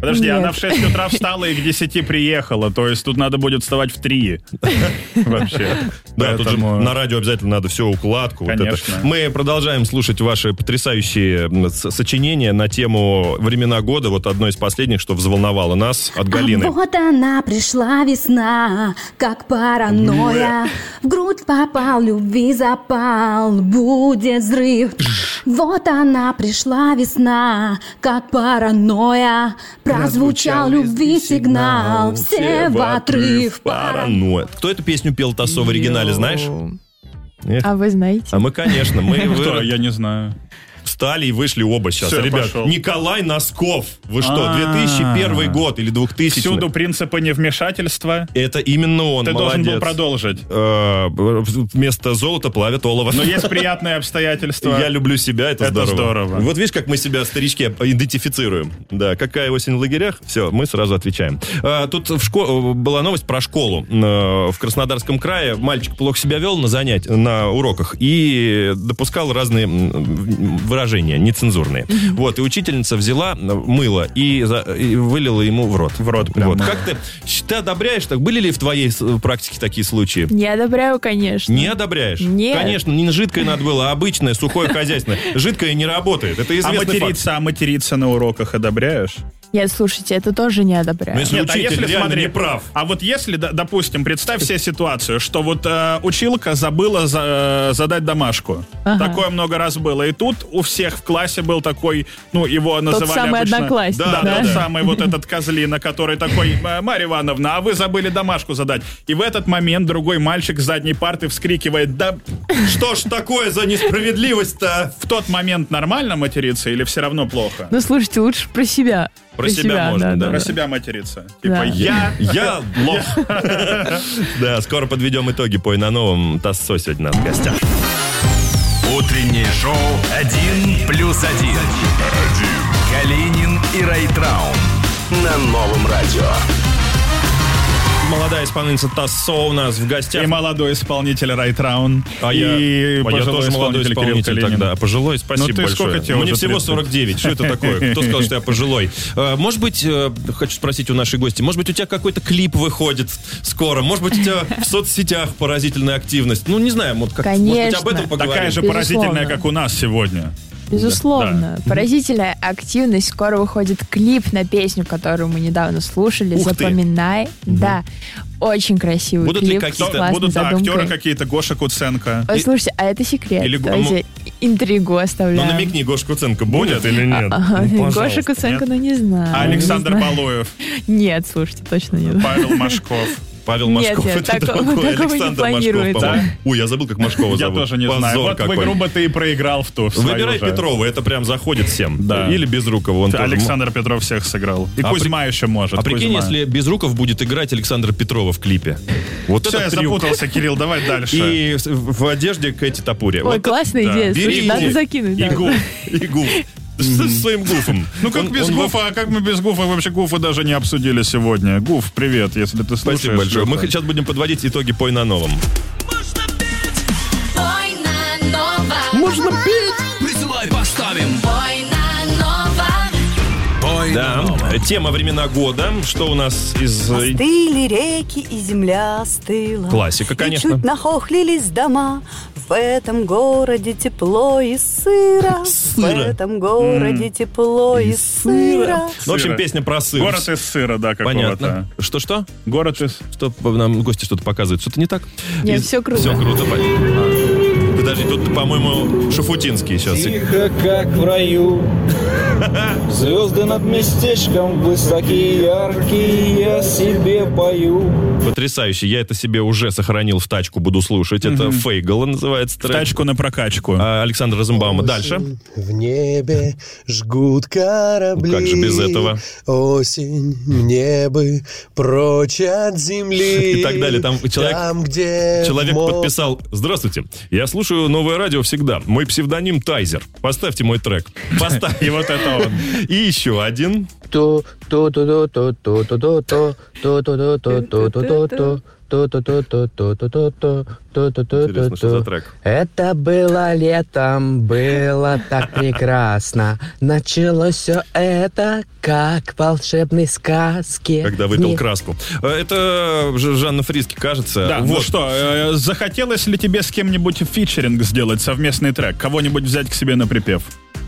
Подожди, Нет. она в 6 утра встала и к 10 приехала, то есть тут надо будет вставать в 3. Вообще. Да, тут же на радио обязательно надо все укладку. Конечно. Мы продолжаем слушать ваши потрясающие сочинения на тему времена года. Вот одно из последних, что взволновало нас от Галины. Вот она пришла весна, как паранойя. В грудь попал, любви запал, будет взрыв. Вот она пришла весна, как паранойя. Прозвучал любви сигнал, все в отрыв. Паранойя. Кто эту песню пел Тассо в оригинале, знаешь? Эх. А вы знаете? А мы, конечно, мы Кто? вы- Я не знаю. Встали и вышли оба сейчас. Всё, Ребят, пошел. Николай Носков. Вы что, А. 2001 год или 2000? Всюду принципы невмешательства. Это именно он, Ты должен был продолжить. Э, Вместо золота плавят олово. Но есть приятные обстоятельства. Я люблю себя, это, Это здорово. здорово. Вот видишь, как мы себя, старички, идентифицируем. Да, какая осень в лагерях? Все, мы сразу отвечаем. А, Тут в шко- была новость про школу. Э, В Краснодарском крае мальчик плохо себя вел на занятиях, на уроках и допускал разные выражения нецензурные. Вот, и учительница взяла мыло и, за- и вылила ему в рот. В рот Вот. Как ты, ты одобряешь? Так были ли в твоей с- практике такие случаи? Не одобряю, конечно. Не одобряешь? Нет. Конечно, не жидкое надо было, а обычное, сухое хозяйственное. Жидкое не работает. Это А известный факт. материться, а материться на уроках одобряешь? Нет, слушайте, это тоже не одобряю. Нет, а если смотри, А вот если, допустим, представь себе ситуацию, что вот э, училка забыла за- э, задать домашку. Ага. Такое много раз было. И тут у всех в классе был такой, ну, его называли самый обычно... одноклассник, Да, да? тот самый вот этот козлина, который такой, «Э, Марья Ивановна, а вы забыли домашку задать. И в этот момент другой мальчик с задней парты вскрикивает, да что ж такое за несправедливость-то? В тот момент нормально материться или все равно плохо? Ну, слушайте, лучше про себя. Про себя можно, да? Про да. себя материться. Да. Типа я... Я лох. Да, скоро подведем итоги. Пой на новом. Тассо сегодня нас в гостях. Утреннее шоу «Один плюс один». Калинин и Райтраун на новом радио. Молодая исполнительница Тассо у нас в гостях. И молодой исполнитель Райтраун. А и я, а я тоже молодой исполнитель тогда. А пожилой, спасибо Ну, ты большое. сколько тебе Мне всего 30? 49. Что это такое? Кто сказал, что я пожилой? Э, Может быть, э, хочу спросить у нашей гости, может быть, у тебя какой-то клип выходит скоро? Может быть, у тебя в соцсетях поразительная активность? Ну, не знаю, вот как, может быть, об Конечно. этом поговорим. Такая же поразительная, как у нас сегодня. Безусловно. Поразительная активность. Скоро выходит клип на песню, которую мы недавно слушали. Ух ты. Запоминай. Да. Очень красивый Будут ли клип. какие-то- с классной Будут да, актеры какие-то, Гоша Куценко. Ой, слушайте, а это секрет. Или- Давайте интригу Ну, оставляем. намекни, Гоша Куценко будет или нет? Ага, Ну, Гоша Куценко, нет? ну не знаю. А Александр не знаю. Балуев, Нет, слушайте, точно нет. Павел Машков. Павел Машков, нет, это такого- другой. такого не Александр планируется. Машков, по-моему. Ой, я забыл, как Машкова Я зовут. тоже не Позор знаю. Вот какой. игру бы ты и проиграл в ту. в Выбирай же. Петрова, это прям заходит всем. Да. Или Безрукова. Он тоже Александр Петров всех сыграл. И А Кузьма еще может. А прикинь, Кузьма. если Безруков будет играть Александра Петрова в клипе. Вот Все, я трюк. запутался, Кирилл, давай дальше. И в одежде Кэти Топури. Ой, Вот классная да. идея. Бери надо закинуть. И да. И с своим гуфом? Ну как Он- без он Гуфа? А как мы без Гуфа? Вообще Гуфа даже не обсудили сегодня. Гуф, привет, если ты слушаешь. Спасибо большое. Мы сейчас будем подводить итоги пой на новом. Пой на новом. Можно петь! Присылай, поставим. Пой на новом. Да. Тема времена года. Что у нас из... э, Остыли реки и земля остыла. Классика, И конечно. чуть нахохлились дома. В этом городе тепло и сыро. В этом городе тепло и сыро. Ну, в общем, песня про сыр. Город из сыра, да, какого-то. Понятно. Что-что? Город из... Что нам гости что-то показывают? Что-то не так? Нет, всё круто. Все круто. понятно. Подожди, тут, по-моему, Шафутинский сейчас. Тихо, как в раю Звезды над местечком Высокие, яркие Я себе пою Потрясающе. Я это себе уже сохранил в тачку, буду слушать. Это. Фейгала называется трек. Тачку на прокачку. А, Александр Розенбаума. Дальше. В небе жгут корабли. Ну, как же без этого? Осень, мне бы прочь от земли. И так далее. Там человек, Там, где человек подписал. Здравствуйте. Я слушаю новое радио всегда. Мой псевдоним Тайзер. Поставьте мой трек. Поставь. И вот это он. И еще один. то то то то то то то то то то то то то то то это было летом, было так прекрасно. Началось все это как волшебной сказке. Когда выпил краску. Э, это Жанна Фриски, кажется. Да, ну вот. ну что, э, захотелось ли тебе с кем-нибудь фичеринг сделать, совместный трек? Кого-нибудь взять к себе на припев?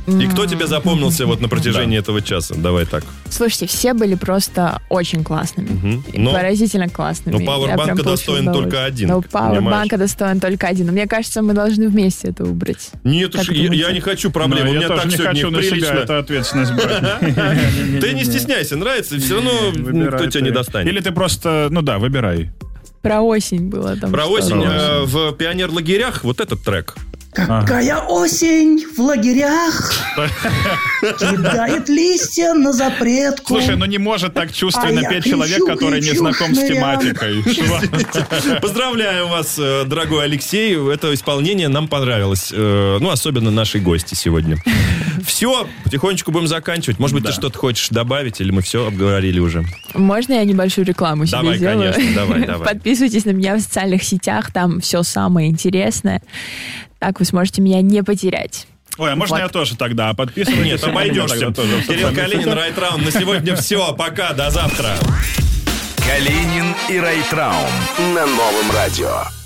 И кто тебе запомнился вот на протяжении этого часа? Давай так. Слушайте, все были просто очень классными. Поразительно классными. но Пауэрбанка достоин только один, Но. Пауэрбанка достоин только один. Мне кажется, мы должны вместе это убрать. Нет уж, это я, не хочу проблем. У меня так не сегодня хочу на себя эту ответственность брать. Ты не стесняйся, нравится, все равно никто тебя не достанет. Или ты просто, ну да, выбирай. Про осень было там. Про что-то. осень э, в пионер-лагерях вот этот трек. Какая осень в лагерях Кидает листья на запретку Слушай, ну не может так чувственно А петь человек, кричу, который не знаком с тематикой. Поздравляю вас, э, дорогой Алексей. Это исполнение нам понравилось. Э, Ну, особенно нашей гости сегодня. Все, потихонечку будем заканчивать. Может быть, ты что-то хочешь добавить, или мы все обговорили уже? Можно я небольшую рекламу себе Давай, сделаю? конечно, давай, давай. Подписывайтесь на меня в социальных сетях, там все самое интересное. Так вы сможете меня не потерять. Ой, а можно Вот. я тоже тогда? Подписывайтесь. Нет, обойдешься. тоже Кирилл Калинин, сетях. Райт На сегодня все. Пока, до завтра. Калинин и Райтраун на новом радио.